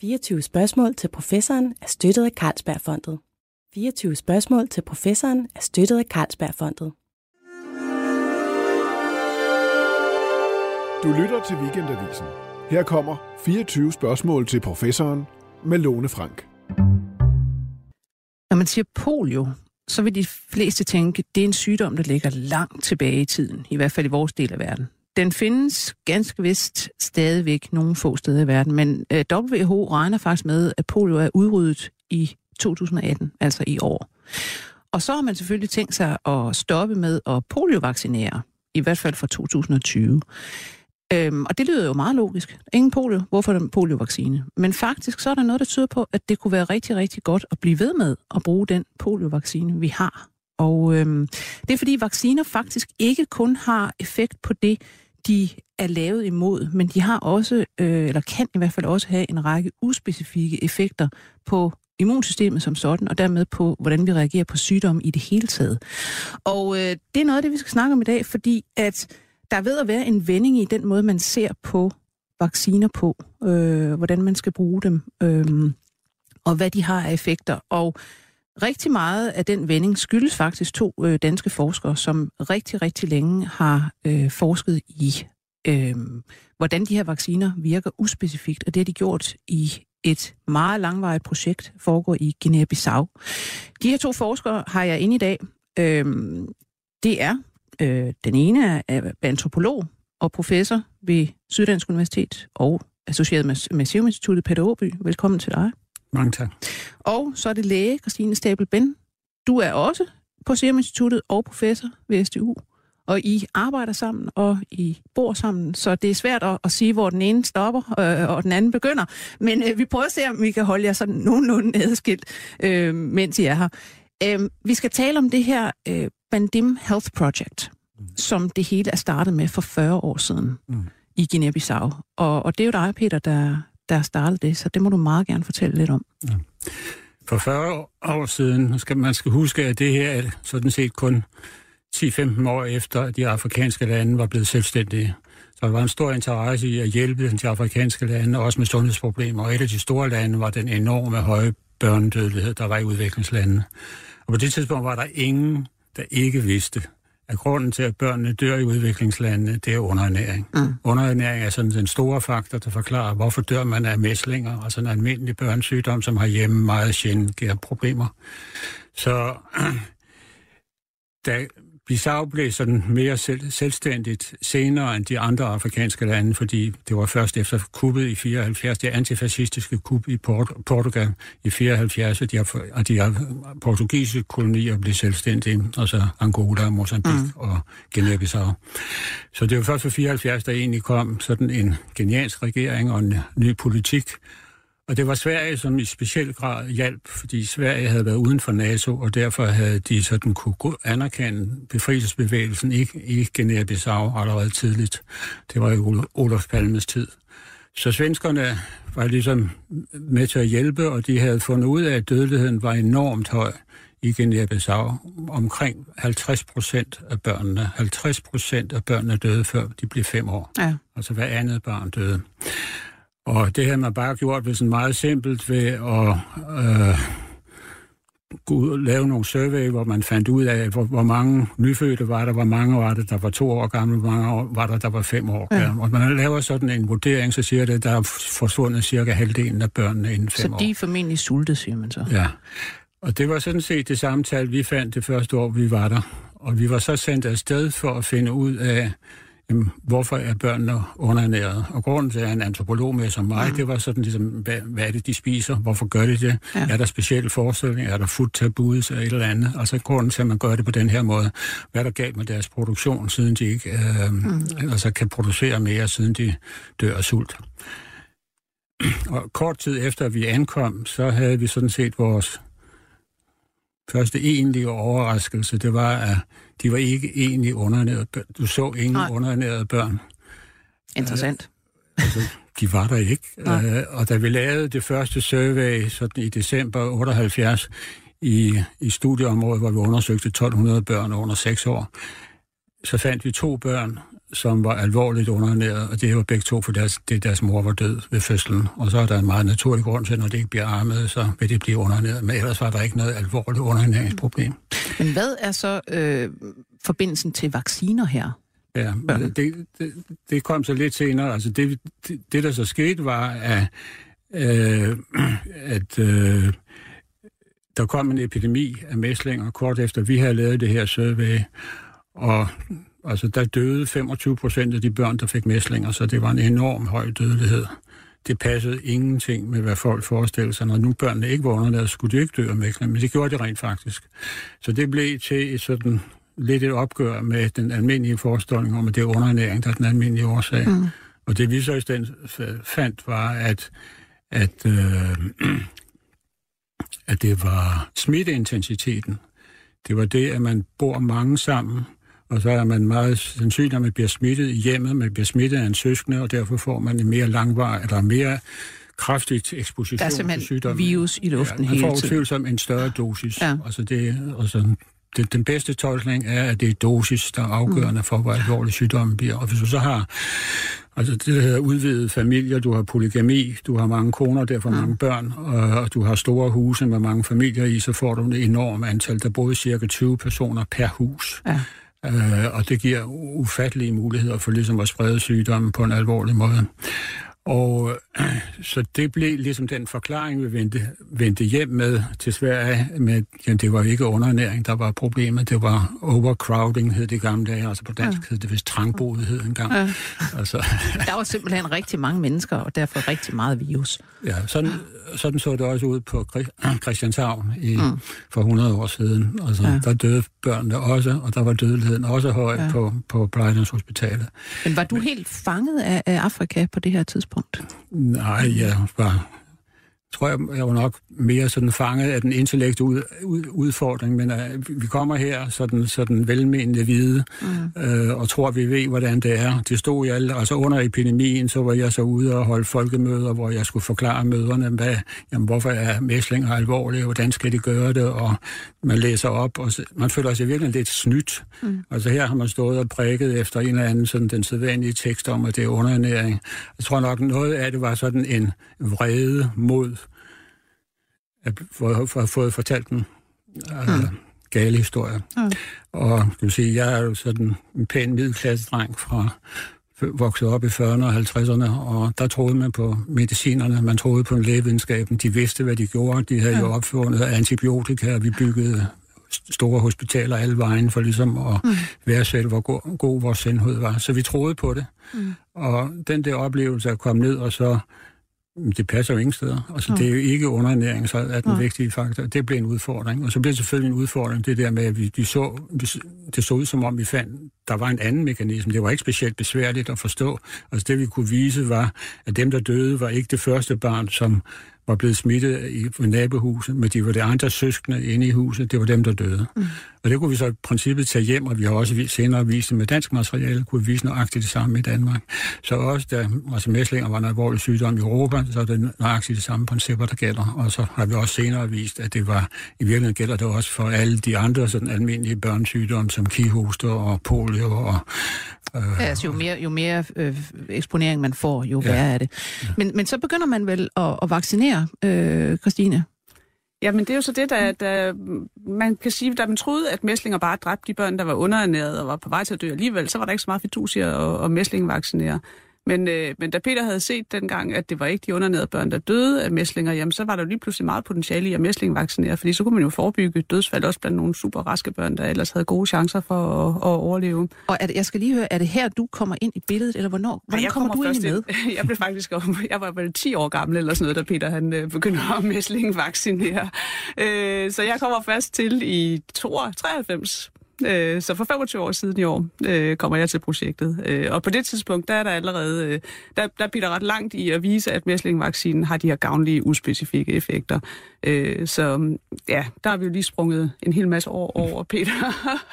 24 spørgsmål til professoren er støttet af Carlsbergfondet. 24 spørgsmål til professoren er støttet af Carlsbergfondet. Du lytter til Weekendavisen. Her kommer 24 spørgsmål til professoren med Lone Frank. Når man siger polio, så vil de fleste tænke, det er en sygdom, der ligger langt tilbage i tiden, i hvert fald i vores del af verden. Den findes ganske vist stadigvæk nogle få steder i verden, men øh, WHO regner faktisk med, at polio er udryddet i 2018, altså i år. Og så har man selvfølgelig tænkt sig at stoppe med at poliovaccinere, i hvert fald fra 2020. Øhm, og det lyder jo meget logisk. Ingen polio, hvorfor den poliovaccine? Men faktisk så er der noget, der tyder på, at det kunne være rigtig, rigtig godt at blive ved med at bruge den poliovaccine, vi har. Og øhm, det er fordi vacciner faktisk ikke kun har effekt på det, de er lavet imod, men de har også, øh, eller kan i hvert fald også have en række uspecifikke effekter på immunsystemet som sådan, og dermed på, hvordan vi reagerer på sygdomme i det hele taget. Og øh, det er noget af det, vi skal snakke om i dag, fordi at der er ved at være en vending i den måde, man ser på vacciner på, øh, hvordan man skal bruge dem, øh, og hvad de har af effekter. Og rigtig meget af den vending skyldes faktisk to øh, danske forskere, som rigtig, rigtig længe har øh, forsket i, øh, hvordan de her vacciner virker uspecifikt, og det har de gjort i et meget langvarigt projekt, foregår i Guinea-Bissau. De her to forskere har jeg inde i dag. Øh, det er Øh, den ene er antropolog og professor ved Syddansk Universitet og associeret med, med Serum Instituttet Peter Åby. Velkommen til dig. Mange tak. Og så er det læge Christine Stabel Ben. Du er også på Serum Instituttet og professor ved SDU. Og I arbejder sammen, og I bor sammen, så det er svært at, at sige, hvor den ene stopper, øh, og den anden begynder. Men øh, vi prøver at se, om vi kan holde jer sådan nogenlunde adskilt, øh, mens I er her. Øh, vi skal tale om det her øh, Bandim Health Project, mm. som det hele er startet med for 40 år siden mm. i Guinea-Bissau. Og, og det er jo dig, Peter, der, der startede det, så det må du meget gerne fortælle lidt om. Ja. For 40 år siden, skal man skal huske, at det her er sådan set kun 10-15 år efter, at de afrikanske lande var blevet selvstændige. Så der var en stor interesse i at hjælpe de afrikanske lande, også med sundhedsproblemer. Og et af de store lande var den enorme høje børnedødelighed, der var i udviklingslandene. Og på det tidspunkt var der ingen der ikke vidste, at grunden til, at børnene dør i udviklingslandene, det er underernæring. Mm. Underernæring er sådan den store faktor, der forklarer, hvorfor dør man af mæslinger, altså en almindelig børnsygdom, som har hjemme meget sjældent giver problemer. Så da Bissau blev sådan mere selv, selvstændigt senere end de andre afrikanske lande, fordi det var først efter kuppet i 74, det antifascistiske kup i Port- Portugal i 74, at de, har, at de har portugisiske kolonier blev selvstændige, altså Angola, Mozambique mm. og Guinea-Bissau. Så det var først for 74, der egentlig kom sådan en geniansk regering og en ny politik, og det var Sverige, som i speciel grad hjalp, fordi Sverige havde været uden for NATO, og derfor havde de sådan kunne anerkende befrielsesbevægelsen i, i Guinea-Bissau allerede tidligt. Det var jo Olof Palmes tid. Så svenskerne var ligesom med til at hjælpe, og de havde fundet ud af, at dødeligheden var enormt høj i Guinea-Bissau. Omkring 50 procent af børnene, 50 procent af børnene døde, før de blev fem år. Ja. Altså hver andet barn døde. Og det havde man bare gjort ved sådan meget simpelt ved at øh, gå ud og lave nogle survey, hvor man fandt ud af, hvor, hvor mange nyfødte var der, hvor mange var der, der var to år gamle, hvor mange var der, der var fem år gamle. Ja. Og man laver sådan en vurdering, så siger det, at der er forsvundet cirka halvdelen af børnene inden fem år. Så de er formentlig sultet, siger man så? Ja. Og det var sådan set det samme tal, vi fandt det første år, vi var der. Og vi var så sendt afsted for at finde ud af, jamen, hvorfor er børnene underernæret? Og grunden til, at en antropolog med som mig, ja. det var sådan ligesom, hvad, hvad er det, de spiser? Hvorfor gør de det? Ja. Er der specielle forestillinger? Er der food taboos eller et eller andet? Altså grunden til, at man gør det på den her måde. Hvad er der galt med deres produktion, siden de ikke øh, mm. altså kan producere mere, siden de dør af sult? Og kort tid efter vi ankom, så havde vi sådan set vores første egentlige overraskelse, det var, at de var ikke egentlig underernærede børn. Du så ingen Nej. underernærede børn. Interessant. Uh, altså, de var der ikke. Uh, og da vi lavede det første survey sådan i december 78 i, i studieområdet, hvor vi undersøgte 1200 børn under 6 år, så fandt vi to børn, som var alvorligt underernæret, og det var begge to, for deres, det, deres mor var død ved fødslen. Og så er der en meget naturlig grund til, at når det ikke bliver armet, så vil det blive underernæret. Men ellers var der ikke noget alvorligt underernæringsproblem. Men hvad er så øh, forbindelsen til vacciner her? Ja, det, det, det kom så lidt senere. Altså det, det, det der så skete, var, at, øh, at øh, der kom en epidemi af mæslinger kort efter, vi havde lavet det her survey, og altså, der døde 25 procent af de børn, der fik mæslinger, så det var en enorm høj dødelighed. Det passede ingenting med, hvad folk forestillede sig. Når nu børnene ikke var underladet, skulle de ikke dø af mæslinger, men det gjorde det rent faktisk. Så det blev til et sådan lidt et opgør med den almindelige forestilling om, at det er underernæring, der er den almindelige årsag. Mm. Og det vi så i stedet fandt, var, at, at, øh, at det var smitteintensiteten. Det var det, at man bor mange sammen, og så er man meget sandsynlig, at man bliver smittet i hjemmet, man bliver smittet af en søskende, og derfor får man en mere langvar, eller mere kraftigt eksposition til sygdommen. virus i luften ja, hele tiden. Man får utvivlsomt en større dosis. Ja. Altså det, altså det, den bedste tolkning er, at det er dosis, der er afgørende for, hvor alvorlig sygdommen bliver. Og hvis du så har altså det, der hedder udvidet familier, du har polygami, du har mange koner, derfor mange børn, og du har store huse med mange familier i, så får du et enormt antal. Der bor cirka 20 personer per hus. Ja. Øh, og det giver ufattelige muligheder for ligesom at sprede sygdommen på en alvorlig måde. Og øh, så det blev ligesom den forklaring, vi vendte, vendte hjem med til Sverige. Med, ja, det var ikke underernæring, der var problemet. Det var overcrowding, hed det gamle dage. Altså på dansk ja. hed det vist trangbodighed engang. Ja. Altså. Der var simpelthen rigtig mange mennesker, og derfor rigtig meget virus. Ja, sådan, sådan så det også ud på Christianshavn i, mm. for 100 år siden. Altså, ja. Der døde børnene også, og der var dødeligheden også høj ja. på, på Plejdens Hospitalet. Men var du Men, helt fanget af, af Afrika på det her tidspunkt? Nej, jeg var tror jeg, jeg var nok mere sådan fanget af den intellektuelle ud, udfordring, men uh, vi kommer her sådan, sådan velmenende hvide, mm. uh, og tror, vi ved, hvordan det er. Det stod jeg, altså under epidemien, så var jeg så ude og holde folkemøder, hvor jeg skulle forklare møderne, hvad, jamen, hvorfor er mæslinger alvorlige, hvordan skal de gøre det, og man læser op, og man føler sig virkelig lidt snydt. Mm. Altså her har man stået og prikket efter en eller anden sådan den sædvanlige tekst om, at det er underernæring. Jeg tror nok, noget af det var sådan en vrede mod for, for at få fortalt den uh, mm. gale historie. Mm. Og du sige, jeg er jo sådan en pæn middelklasse-dreng fra vokset op i 40'erne og 50'erne, og der troede man på medicinerne, man troede på lægevidenskaben, de vidste, hvad de gjorde, de havde ja. jo opfundet antibiotika, vi byggede store hospitaler alle vejen for ligesom at mm. værdsætte, hvor god, god vores sendhed var. Så vi troede på det. Mm. Og den der oplevelse at komme ned og så det passer jo ingen steder. Altså, ja. det er jo ikke underernæring, så er den ja. vigtige faktor. Det bliver en udfordring. Og så bliver det selvfølgelig en udfordring, det der med, at vi, de så, det så ud som om, vi fandt, der var en anden mekanisme. Det var ikke specielt besværligt at forstå. Altså det, vi kunne vise, var, at dem, der døde, var ikke det første barn, som var blevet smittet i nabohuset, men de var det andre søskende inde i huset, det var dem, der døde. Mm. Og det kunne vi så i princippet tage hjem, og vi har også senere vist det med dansk materiale, kunne vi vise nøjagtigt det samme i Danmark. Så også da altså mæslinger var en alvorlig sygdom i Europa, så er det nøjagtigt det samme principper, der gælder. Og så har vi også senere vist, at det var, i virkeligheden gælder det også for alle de andre sådan almindelige børnesygdomme, som kihoster og polio og Øh, ja, altså jo mere, jo mere øh, eksponering man får, jo ja. værre er det. Men, men så begynder man vel at, at vaccinere, øh, Christine? Jamen det er jo så det, der, der man kan sige, da man troede, at mæslinger bare dræbte de børn, der var underernæret og var på vej til at dø alligevel, så var der ikke så meget fidusier og, og mæslingvaccinere. Men, øh, men da Peter havde set dengang, at det var ikke de undernærede børn, der døde af mæslinger, jamen så var der jo lige pludselig meget potentiale i at mæsling vaccinere, fordi så kunne man jo forebygge dødsfald også blandt nogle super raske børn, der ellers havde gode chancer for at, at overleve. Og er det, jeg skal lige høre, er det her, du kommer ind i billedet, eller hvornår? Hvordan jeg kommer, kommer du ind med? Jeg blev faktisk, jeg var vel 10 år gammel eller sådan noget, da Peter han øh, begyndte at mæsling vaccinere. Øh, så jeg kommer først til i 93 Øh, så for 25 år siden i år øh, kommer jeg til projektet. Øh, og på det tidspunkt, der er der allerede, øh, der, der bliver ret langt i at vise, at mæslingvaccinen har de her gavnlige, uspecifikke effekter. Øh, så ja, der har vi jo lige sprunget en hel masse år over, Peter.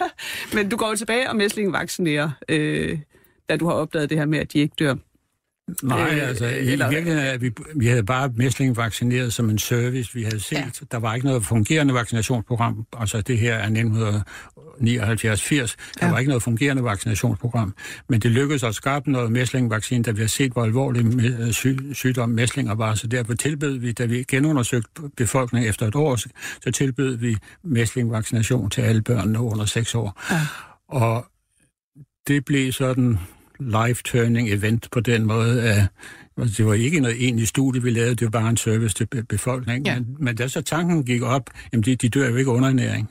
Men du går jo tilbage og mæslingvaccinerer, øh, da du har opdaget det her med, at de ikke dør. Nej, øh, altså i eller... virkeligheden er vi, vi havde bare mæsling vaccineret som en service, vi havde set. Ja. Der var ikke noget fungerende vaccinationsprogram. Altså det her er 79-80. Der Ja. var ikke noget fungerende vaccinationsprogram. Men det lykkedes at skabe noget mæslingvaccine, da vi har set, hvor alvorlig me- syg, sygdom mæslinger var. Så derfor tilbød vi, da vi genundersøgte befolkningen efter et år, så tilbød vi mæslingvaccination til alle børnene under 6 år. Ja. Og det blev sådan life-turning event på den måde, at altså, det var ikke noget egentlig studie, vi lavede, det var bare en service til be- befolkningen. Ja. Men, men da så tanken gik op, jamen de, de dør jo ikke underernæring.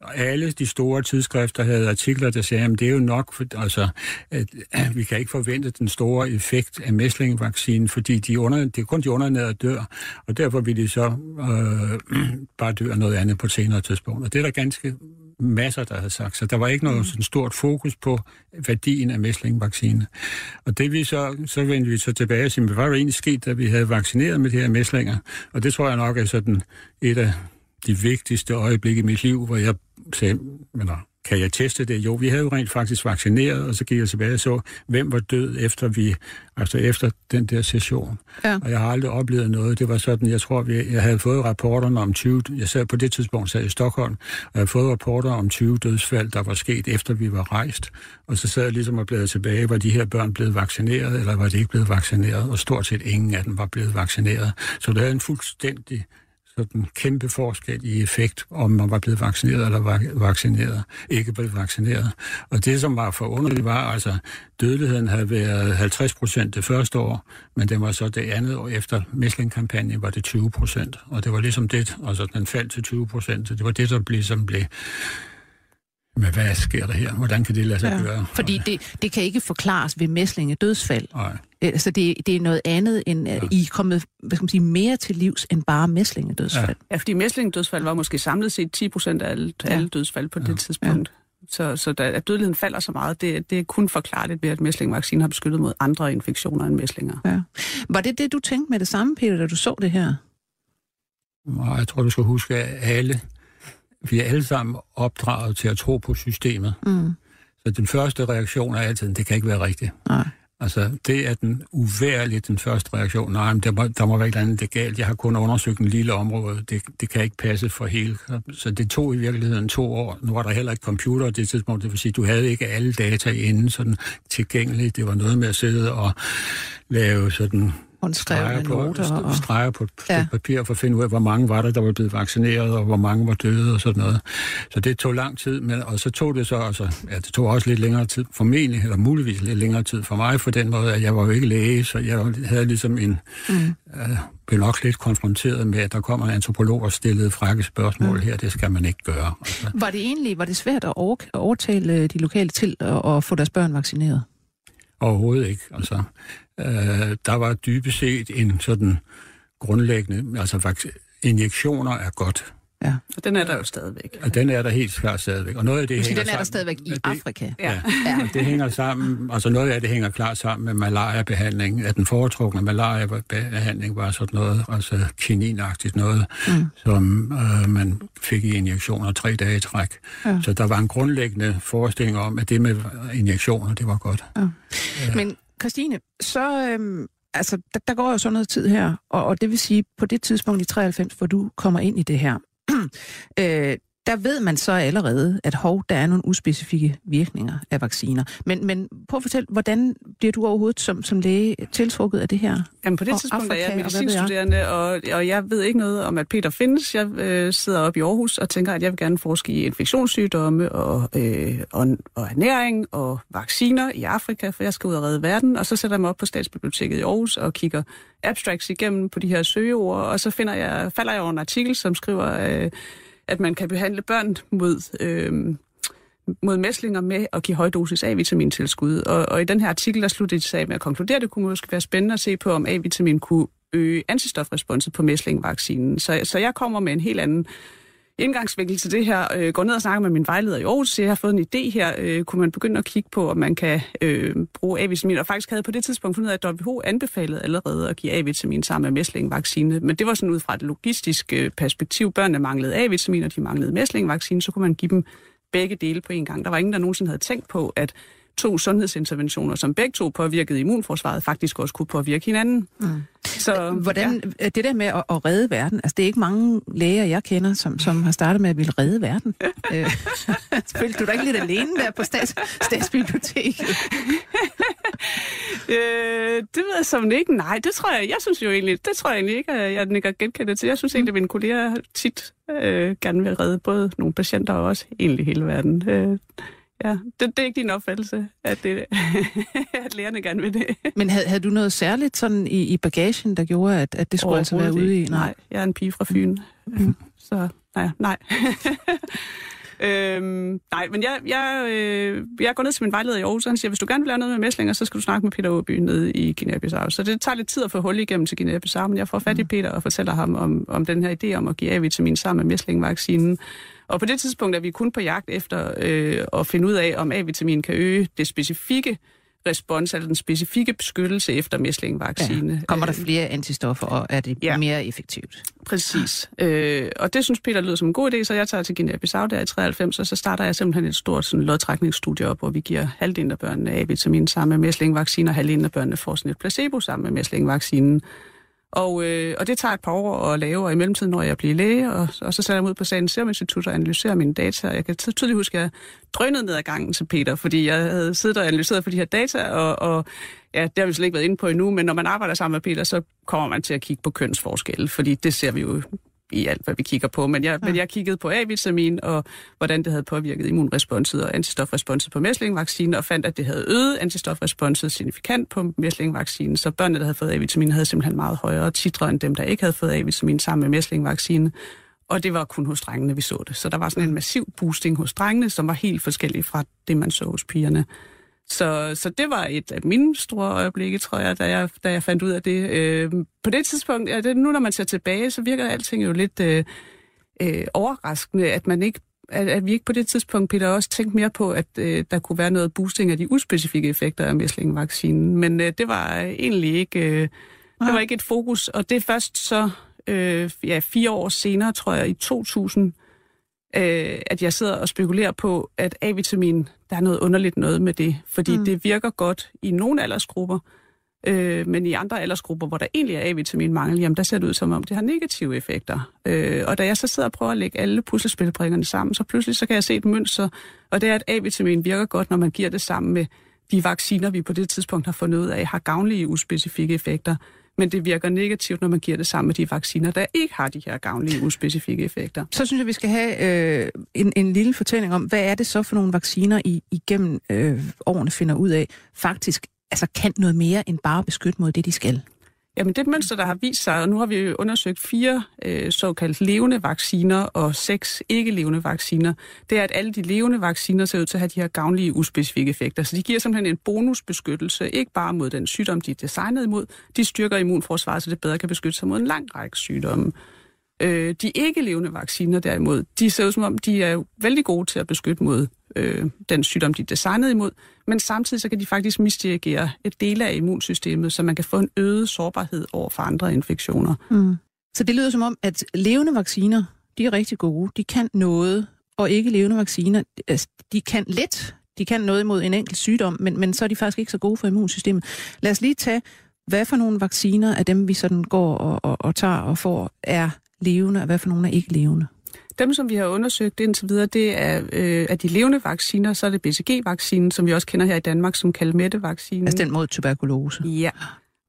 Og alle de store tidsskrifter havde artikler, der sagde, at det er jo nok, for, altså, at, at vi kan ikke forvente den store effekt af mæslingvaccinen, fordi de under, det er kun de undernærede dør, og derfor vil de så øh, bare dø af noget andet på et senere tidspunkt. Og det er der ganske masser, der havde sagt. Så der var ikke noget sådan stort fokus på værdien af mæslingvaccine. Og det vi så, så vendte vi så tilbage og sagde, hvad var der egentlig sket, da vi havde vaccineret med de her mæslinger? Og det tror jeg nok er sådan et af de vigtigste øjeblikke i mit liv, hvor jeg sagde, men kan jeg teste det? Jo, vi havde jo rent faktisk vaccineret, og så gik jeg tilbage og så, hvem var død efter vi, altså efter den der session. Ja. Og jeg har aldrig oplevet noget. Det var sådan, jeg tror, vi, jeg havde fået rapporterne om 20, jeg sad på det tidspunkt sad i Stockholm, og jeg havde fået rapporter om 20 dødsfald, der var sket efter vi var rejst. Og så sad jeg ligesom og bladrede tilbage, var de her børn blevet vaccineret, eller var de ikke blevet vaccineret? Og stort set ingen af dem var blevet vaccineret. Så det havde en fuldstændig sådan kæmpe forskel i effekt, om man var blevet vaccineret eller var vaccineret, ikke blevet vaccineret. Og det, som var forunderligt, var altså, dødeligheden havde været 50 procent det første år, men det var så det andet år efter mæslingkampagnen var det 20 procent. Og det var ligesom det, altså den faldt til 20 procent. Det var det, der blev, som blev, men hvad sker der her? Hvordan kan det lade sig Ja. gøre? Fordi det, det kan ikke forklares ved mæslinge dødsfald. Nej. Altså det, det er noget andet, end at I er kommet hvad skal man sige, mere til livs end bare mæslinge dødsfald. Ja, fordi mæslingdødsfald var måske samlet set 10 procent af alle, Ja. alle dødsfald på det tidspunkt. Så, så da, at dødeligheden falder så meget, det, det er kun forklarligt ved, at mæslingvaccinen har beskyttet mod andre infektioner end mæslinger. Ja. Var det det, du tænkte med det samme, Peter, da du så det her? Jeg tror, du skal huske, at alle, vi er alle sammen opdraget til at tro på systemet. Mm. Så den første reaktion er altid, det kan ikke være rigtigt. Nej. Altså, det er den uværligt den første reaktion. Nej, men der må, der må være et eller andet det galt. Jeg har kun undersøgt en lille område. Det, det kan ikke passe for hele. Så det tog i virkeligheden to år. Nu var der heller ikke computer på det tidspunkt. Det vil sige, du havde ikke alle data inden sådan tilgængelige. Det var noget med at sidde og lave sådan streger Håndskrevne på, noter. Og... streger på et Ja. papir for at finde ud af, hvor mange var der, der var blevet vaccineret, og hvor mange var døde og sådan noget. Så det tog lang tid, men, og så tog det så, altså, ja, det tog også lidt længere tid, formentlig, eller muligvis lidt længere tid for mig, for den måde, at jeg var jo ikke læge, så jeg havde ligesom en, mm. øh, blev nok lidt konfronteret med, at der kommer en antropolog og stillede frække spørgsmål mm. her, det skal man ikke gøre. Altså, Var det egentlig var det svært at over, at overtale de lokale til at, at få deres børn vaccineret? Overhovedet ikke. Altså, øh, der var dybest set en sådan grundlæggende, altså injektioner er godt. Ja. Og den er der jo stadigvæk. Og den er der helt klart stadigvæk. Og noget af det Måske hænger den er der sammen- stadigvæk i det, Afrika. Ja. Ja. Og det hænger sammen, altså noget af det hænger klart sammen med malariabehandling. At den foretrukne malariabehandling var sådan noget, altså kininagtigt noget, mm. som øh, man fik i injektioner tre dage i træk. Ja. Så der var en grundlæggende forestilling om, at det med injektioner, det var godt. Men Christine, så øhm, altså, der, der går jo så noget tid her, og, og det vil sige, på det tidspunkt i 93, hvor du kommer ind i det her, øh, der ved man så allerede, at hov, der er nogle uspecifikke virkninger af vacciner. Men, men prøv at fortælle, hvordan bliver du overhovedet som, som læge tiltrukket af det her? Jamen på det Og tidspunkt er Afrika, ved jeg? medicinstuderende, og, og jeg ved ikke noget om, at Peter findes. Jeg øh, sidder oppe i Aarhus og tænker, at jeg vil gerne forske i infektionssygdomme og, øh, og, og ernæring og vacciner i Afrika, for jeg skal ud og redde verden. Og så sætter jeg mig op på Statsbiblioteket i Aarhus og kigger abstracts igennem på de her søgeord, og så finder jeg, falder jeg over en artikel, som skriver, øh, at man kan behandle børn mod... Øh, mod mæslinger med at give højdosis A-vitamintilskud. Og, og i den her artikel, der sluttede de sig med at konkludere, at det kunne måske være spændende at se på, om A-vitamin kunne øge antistofresponset på mæslingvaccinen. Så, så jeg kommer med en helt anden indgangsvinkel til det her. Øh, går ned og snakker med min vejleder i Aarhus, siger, jeg har fået en idé her. Øh, kunne man begynde at kigge på, om man kan øh, bruge A-vitamin? Og faktisk havde på det tidspunkt fundet ud af, at WHO anbefalede allerede at give A-vitamin sammen med mæslingvaccine. Men det var sådan ud fra et logistisk øh, perspektiv. Børnene manglede A-vitamin, og de manglede mæslingvaccine, så kunne man give dem begge dele på en gang. Der var ingen, der nogensinde havde tænkt på, at to sundhedsinterventioner, som begge to påvirkede immunforsvaret, faktisk også kunne påvirke hinanden. Mm. Så, Hvordan, ja. Det der med at, at redde verden, altså det er ikke mange læger, jeg kender, som, som har startet med at ville redde verden. Øh, følte du dig ikke lidt alene der på stats, statsbiblioteket? øh, det ved jeg som ikke. Nej, det tror jeg, jeg synes jo egentlig, det tror jeg egentlig ikke, at jeg nikker genkendt til. Jeg synes egentlig, at mine kolleger tit øh, gerne vil redde både nogle patienter og også egentlig hele verden. Øh, Ja, det, det er ikke din opfattelse, at, det, at lærerne gerne vil det. Men havde, havde du noget særligt sådan i, i bagagen, der gjorde, at, at det skulle altså være ude i? Nej. nej, jeg er en pige fra Fyn. Mm. Så nej, nej. Øhm, nej, men jeg, jeg, øh, jeg går ned til min vejleder i Aarhus, og han siger, hvis du gerne vil lave noget med mæslinger, så skal du snakke med Peter Åby nede i Guinea-Bissau. Så det tager lidt tid at få hul igennem til Guinea-Bissau, men jeg får fat i mm. Peter og fortæller ham om, om den her idé om at give A-vitamin sammen med mæslingvaccinen. Og på det tidspunkt er vi kun på jagt efter øh, at finde ud af, om A-vitamin kan øge det specifikke respons, altså den specifikke beskyttelse efter mæslingvaccine. Ja. Kommer der øh, flere antistoffer, og er det ja. mere effektivt? Præcis. Øh, og det synes Peter lyder som en god idé, så jeg tager til Guinea-Bissau der i 93, og så starter jeg simpelthen et stort sådan, lodtrækningsstudie op, hvor vi giver halvdelen af børnene A-vitamin sammen med mæslingvaccinen, og halvdelen af børnene får sådan et placebo sammen med mæslingvaccinen. Og, øh, og det tager et par år at lave, og i mellemtiden når jeg bliver læge, og, og så sætter jeg mig ud på Statens Serum Institut og analyserer mine data. Og Jeg kan tydeligt huske, at jeg drønede ned ad gangen til Peter, fordi jeg havde siddet og analyseret for de her data, og, og ja, det har vi slet ikke været inde på endnu, men når man arbejder sammen med Peter, så kommer man til at kigge på kønsforskelle, fordi det ser vi jo i alt, hvad vi kigger på. Men jeg, ja. men jeg kiggede på A-vitamin, og hvordan det havde påvirket immunresponset og antistofresponset på mæslingvaccinen, og fandt, at det havde øget antistofresponset signifikant på mæslingvaccinen. Så børnene, der havde fået A-vitamin, havde simpelthen meget højere titre end dem, der ikke havde fået A-vitamin sammen med mæslingvaccinen. Og det var kun hos drengene, vi så det. Så der var sådan en massiv boosting hos drengene, som var helt forskellig fra det, man så hos pigerne. Så, så det var et af mine store øjeblikke, tror jeg, da jeg, da jeg fandt ud af det. Øh, på det tidspunkt, ja, det, nu når man ser tilbage, så virker alting jo lidt øh, øh, overraskende, at man ikke at, at vi ikke på det tidspunkt, Peter, også tænkte mere på, at øh, der kunne være noget boosting af de uspecifikke effekter af mæslingvaccinen. Men øh, det var egentlig ikke, øh, det var ikke et fokus, og det er først så øh, ja, fire år senere, tror jeg, i 2000, øh, at jeg sidder og spekulerer på, at A-vitamin, der er noget underligt noget med det, fordi mm. det virker godt i nogle aldersgrupper, øh, men i andre aldersgrupper, hvor der egentlig er A-vitamin mangel, jamen der ser det ud som om, det har negative effekter. Øh, og da jeg så sidder og prøver at lægge alle puslespilbrikkerne sammen, så pludselig så kan jeg se et mønster, og det er, at A-vitamin virker godt, når man giver det sammen med de vacciner, vi på det tidspunkt har fundet ud af, har gavnlige uspecifikke effekter men det virker negativt, når man giver det sammen med de vacciner, der ikke har de her gavnlige uspecifikke effekter. Så synes jeg, vi skal have øh, en, en lille fortælling om, hvad er det så for nogle vacciner, I igennem øh, årene finder ud af, faktisk altså kan noget mere end bare beskytte mod det, de skal? Jamen det mønster, der har vist sig, og nu har vi undersøgt fire øh, såkaldt levende vacciner og seks ikke-levende vacciner, det er, at alle de levende vacciner ser ud til at have de her gavnlige uspecifikke effekter. Så de giver simpelthen en bonusbeskyttelse, ikke bare mod den sygdom, de er designet imod, de styrker immunforsvaret, så det bedre kan beskytte sig mod en lang række sygdomme. Øh, de ikke-levende vacciner derimod, de ser ud som om, de er vældig gode til at beskytte mod øh, den sygdom, de er designet imod, men samtidig så kan de faktisk misdirigere et del af immunsystemet, så man kan få en øget sårbarhed over for andre infektioner. Mm. Så det lyder som om, at levende vacciner, de er rigtig gode, de kan noget, og ikke levende vacciner, altså, de kan let, de kan noget imod en enkelt sygdom, men, men så er de faktisk ikke så gode for immunsystemet. Lad os lige tage, hvad for nogle vacciner af dem, vi sådan går og, og, og tager og får, er levende, og hvad for nogle er ikke levende? Dem, som vi har undersøgt indtil videre, det er øh, af de levende vacciner, så er det BCG-vaccinen, som vi også kender her i Danmark som Kalmette-vaccinen. Altså den mod tuberkulose? Ja.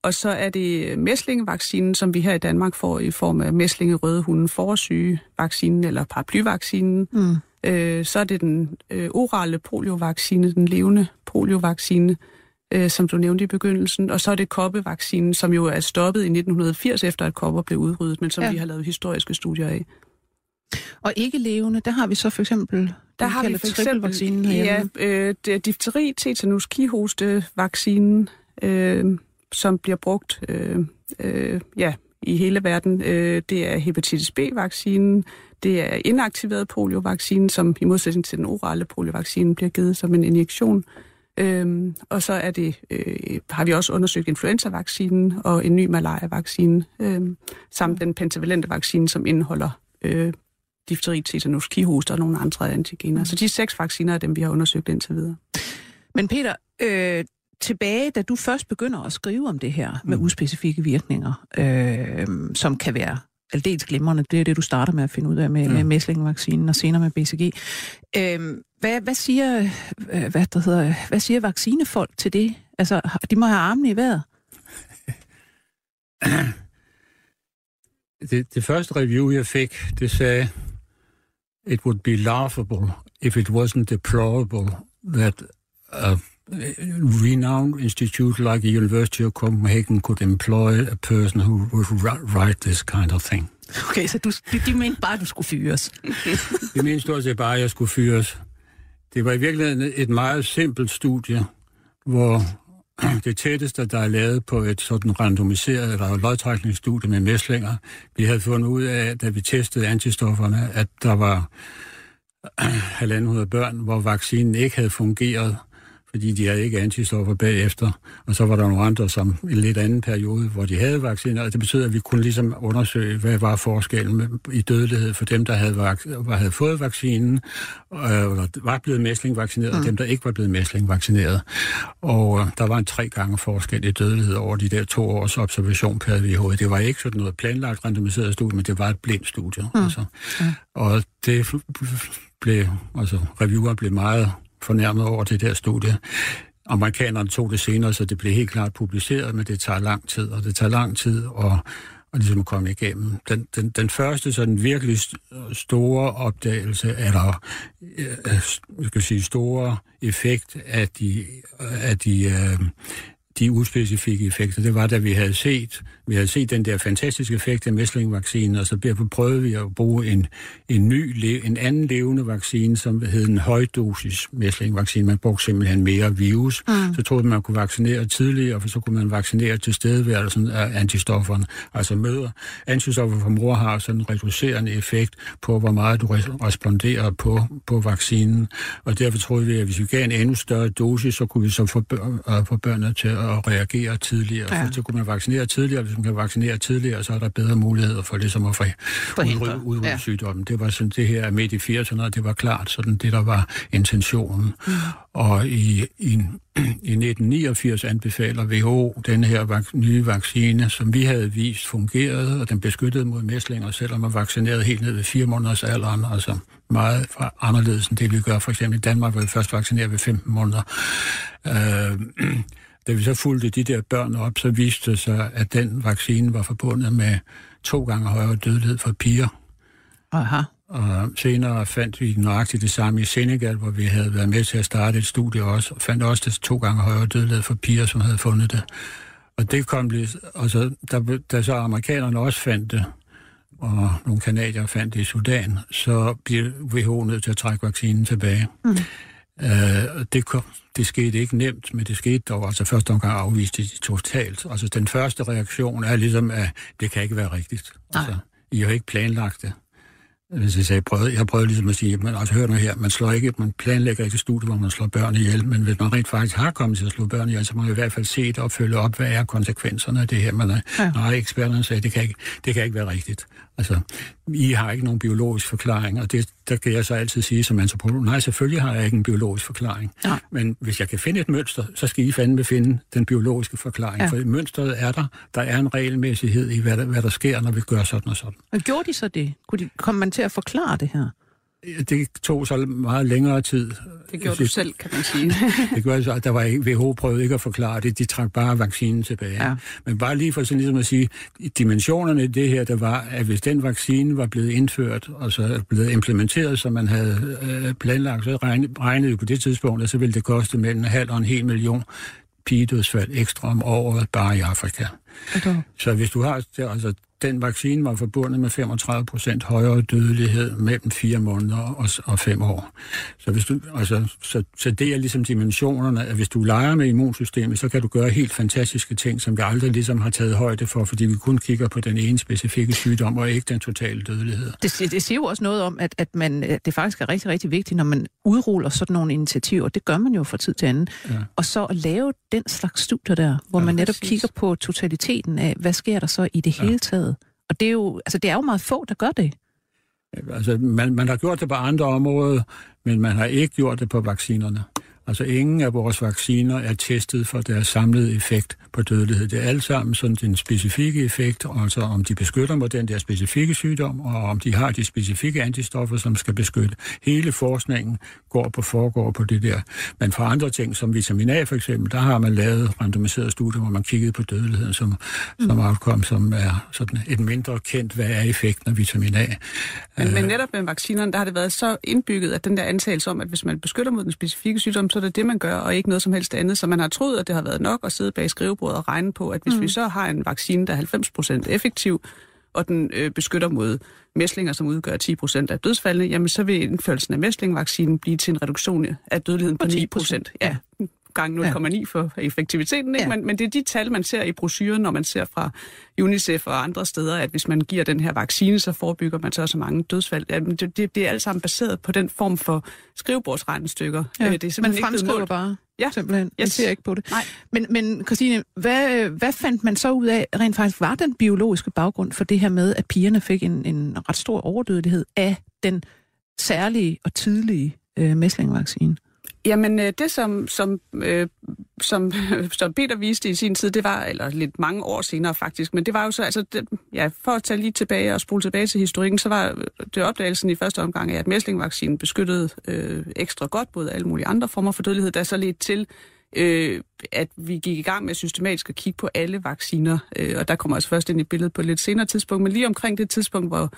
Og så er det mæslingevaccinen, som vi her i Danmark får i form af mæslinge røde hunden forsyge-vaccinen eller paraplyvaccinen. Mm. Øh, så er det den øh, orale poliovaccine, den levende poliovaccine, øh, som du nævnte i begyndelsen. Og så er det koppevaccinen, som jo er stoppet i 1980, efter at kopper blev udryddet, men som ja. vi har lavet historiske studier af. Og ikke levende, der har vi så for eksempel der har vi for eksempel ja, øh, det er difteri, tetanus, kihoste vaccinen, øh, som bliver brugt øh, øh, ja, i hele verden. Øh, det er hepatitis B-vaccinen, det er inaktiveret poliovaccinen, som i modsætning til den orale poliovaccine bliver givet som en injektion. Øhm, og så er det, øh, har vi også undersøgt influenza-vaccinen og en ny malaria-vaccine, øh, samt den pentavalente vaccine, som indeholder øh, difteri, tetanus, kihost og nogle andre antigener. Så de seks vacciner er dem, vi har undersøgt indtil videre. Men Peter, øh, tilbage, da du først begynder at skrive om det her med mm. uspecifikke virkninger, øh, som kan være aldeles glimrende, det er det, du starter med at finde ud af med, ja. med mæslingvaccinen og senere med BCG. Øh, hvad, hvad, siger, øh, hvad, der hedder, hvad siger vaccinefolk til det? Altså, de må have armene i vejret. det, det første review, jeg fik, det sagde, it would be laughable if it wasn't deplorable that a renowned institute like the University of Copenhagen could employ a person who would write this kind of thing. Okay, så du, de mente bare, at du skulle fyres. de mente stort set bare, at jeg skulle fyres. Det var i virkeligheden et meget simpelt studie, hvor det tætteste, der er lavet på et sådan randomiseret eller lodtrækningsstudie med mæslinger, vi havde fundet ud af, da vi testede antistofferne, at der var 1.500 børn, hvor vaccinen ikke havde fungeret, fordi de havde ikke antistoffer bagefter. Og så var der nogle andre, som i en lidt anden periode, hvor de havde vacciner. Og det betyder, at vi kunne ligesom undersøge, hvad var forskellen i dødelighed for dem, der havde, vak- havde fået vaccinen, øh, eller var blevet mæslingvaccineret, mm. og dem, der ikke var blevet mæslingvaccineret. Og øh, der var en tre gange forskel i dødelighed over de der to års observation per WHO. Det var ikke sådan noget planlagt randomiseret studie, men det var et blindt studie. Mm. Altså. Mm. Og det blev, altså reviewer blev meget fornærmet over det der studie. Amerikanerne tog det senere, så det blev helt klart publiceret, men det tager lang tid, og det tager lang tid at, at ligesom komme igennem. Den, den, den første sådan virkelig store opdagelse, eller øh, øh skal sige, store effekt af de, af de øh, de uspecifikke effekter, det var, da vi havde set, vi havde set den der fantastiske effekt af mæslingvaccinen, og så prøvede vi at bruge en, en ny, en anden levende vaccine, som hed en højdosis mæslingvaccine. Man brugte simpelthen mere virus. Mm. Så troede man, man kunne vaccinere tidligere, for så kunne man vaccinere til stedeværelsen af antistofferne. Altså møder. Antistoffer fra mor har sådan en reducerende effekt på, hvor meget du responderer på, på vaccinen. Og derfor troede vi, at hvis vi gav en endnu større dosis, så kunne vi så få, bør, få børnene til at at reagere tidligere. Ja. Så kunne man vaccinere tidligere, hvis man kan vaccinere tidligere, så er der bedre muligheder for ligesom at udrydde ja. sygdommen. Det var sådan det her midt i 80'erne, det var klart sådan det, der var intentionen. Mm. Og i, i, i 1989 anbefaler WHO den her vak- nye vaccine, som vi havde vist fungerede, og den beskyttede mod mæslinger, selvom man vaccinerede helt ned ved fire måneders alderen, altså meget fra anderledes end det, vi gør. For eksempel i Danmark, hvor vi først vaccinerer ved 15 måneder. Øh, da vi så fulgte de der børn op, så viste det sig, at den vaccine var forbundet med to gange højere dødelighed for piger. Aha. Og senere fandt vi nøjagtigt det samme i Senegal, hvor vi havde været med til at starte et studie også, og fandt også det to gange højere dødelighed for piger, som havde fundet det. Og det kom lige, altså, da, da så amerikanerne også fandt det, og nogle kanadier fandt det i Sudan, så blev WHO nødt til at trække vaccinen tilbage. Mm. Uh, det, kom, det skete ikke nemt, men det skete dog. Altså første omgang afviste de totalt. Altså den første reaktion er ligesom, at det kan ikke være rigtigt. Altså, I har ikke planlagt det. Hvis jeg, sagde, prøvede, jeg prøvede ligesom at sige, men altså hør nu her, man, slår ikke, man planlægger ikke et studie, hvor man slår børn ihjel, men hvis man rent faktisk har kommet til at slå børn ihjel, så må man i hvert fald se det og følge op, hvad er konsekvenserne af det her. Men ja. nej, eksperterne sagde, det kan, ikke, det kan ikke være rigtigt. Altså, I har ikke nogen biologisk forklaring, og det, der kan jeg så altid sige som antropolog, nej, selvfølgelig har jeg ikke en biologisk forklaring. Ja. Men hvis jeg kan finde et mønster, så skal I fandme finde den biologiske forklaring. Ja. For mønstret er der. Der er en regelmæssighed i, hvad der, hvad der sker, når vi gør sådan og sådan. Og gjorde de så det? Kunne de, kom man til at forklare det her? Det tog så meget længere tid. Det gjorde du selv, kan man sige. det gjorde så, der var ikke, WHO prøvede ikke at forklare det, de trak bare vaccinen tilbage. Ja. Men bare lige for sådan ligesom at sige, dimensionerne i det her, der var, at hvis den vaccine var blevet indført, og så blevet implementeret, som man havde øh, planlagt, så regnede, regnede på det tidspunkt, at så ville det koste mellem en halv og en hel million pigedødsfald ekstra om året bare i Afrika. Okay. Så hvis du har altså den vaccine var forbundet med 35 procent højere dødelighed mellem fire måneder og, og fem år. Så, hvis du, altså, så, så det er ligesom dimensionerne, at hvis du leger med immunsystemet, så kan du gøre helt fantastiske ting, som vi aldrig ligesom har taget højde for, fordi vi kun kigger på den ene specifikke sygdom, og ikke den totale dødelighed. Det, det siger jo også noget om, at, at man, det faktisk er rigtig, rigtig vigtigt, når man udruller sådan nogle initiativer, det gør man jo fra tid til anden, ja. og så at lave den slags studier der, hvor ja, man netop præcis. kigger på totaliteten af, hvad sker der så i det ja. hele taget, og det er jo, altså, det er jo meget få, der gør det. Altså, man, man har gjort det på andre områder, men man har ikke gjort det på vaccinerne. Altså ingen af vores vacciner er testet for deres samlede effekt på dødelighed. Det er alt sammen sådan den specifikke effekt, altså om de beskytter mod den der specifikke sygdom, og om de har de specifikke antistoffer, som skal beskytte. Hele forskningen går på foregår på det der. Men for andre ting, som vitamin A for eksempel, der har man lavet randomiserede studier, hvor man kiggede på dødeligheden som, mm. som outcome, som er sådan et mindre kendt, hvad er effekten af vitamin A. Men, men netop med vaccinerne, der har det været så indbygget, at den der antagelse om, at hvis man beskytter mod den specifikke sygdom, så er det det, man gør, og ikke noget som helst andet. Så man har troet, at det har været nok at sidde bag skrivebordet og regne på, at hvis mm. vi så har en vaccine, der er 90% effektiv, og den øh, beskytter mod mæslinger, som udgør 10% af dødsfaldene, jamen så vil indførelsen af mæslingvaccinen blive til en reduktion af dødeligheden på 9%. Ja, gange 0,9 ja. for effektiviteten. Ikke? Ja. Men, men det er de tal, man ser i brochuren, når man ser fra UNICEF og andre steder, at hvis man giver den her vaccine, så forebygger man så også mange dødsfald. Jamen, det, det, det er alt sammen baseret på den form for skrivebordsregnestykker. Ja, øh, det er man fremskriver bare. Ja. Simpelthen. Yes. Jeg ser ikke på det. Nej. Men, men Christine, hvad, hvad fandt man så ud af, rent faktisk var den biologiske baggrund for det her med, at pigerne fik en, en ret stor overdødelighed af den særlige og tidlige øh, mæslingvaccine? Jamen, øh, det som, som, øh, som, som Peter viste i sin tid, det var, eller lidt mange år senere faktisk, men det var jo så, altså, det, ja, for at tage lige tilbage og spole tilbage til historikken, så var øh, det opdagelsen i første omgang af, at mæslingvaccinen beskyttede øh, ekstra godt mod alle mulige andre former for dødelighed, der så lidt til, øh, at vi gik i gang med systematisk at kigge på alle vacciner, øh, og der kommer altså først ind i billedet på et lidt senere tidspunkt, men lige omkring det tidspunkt, hvor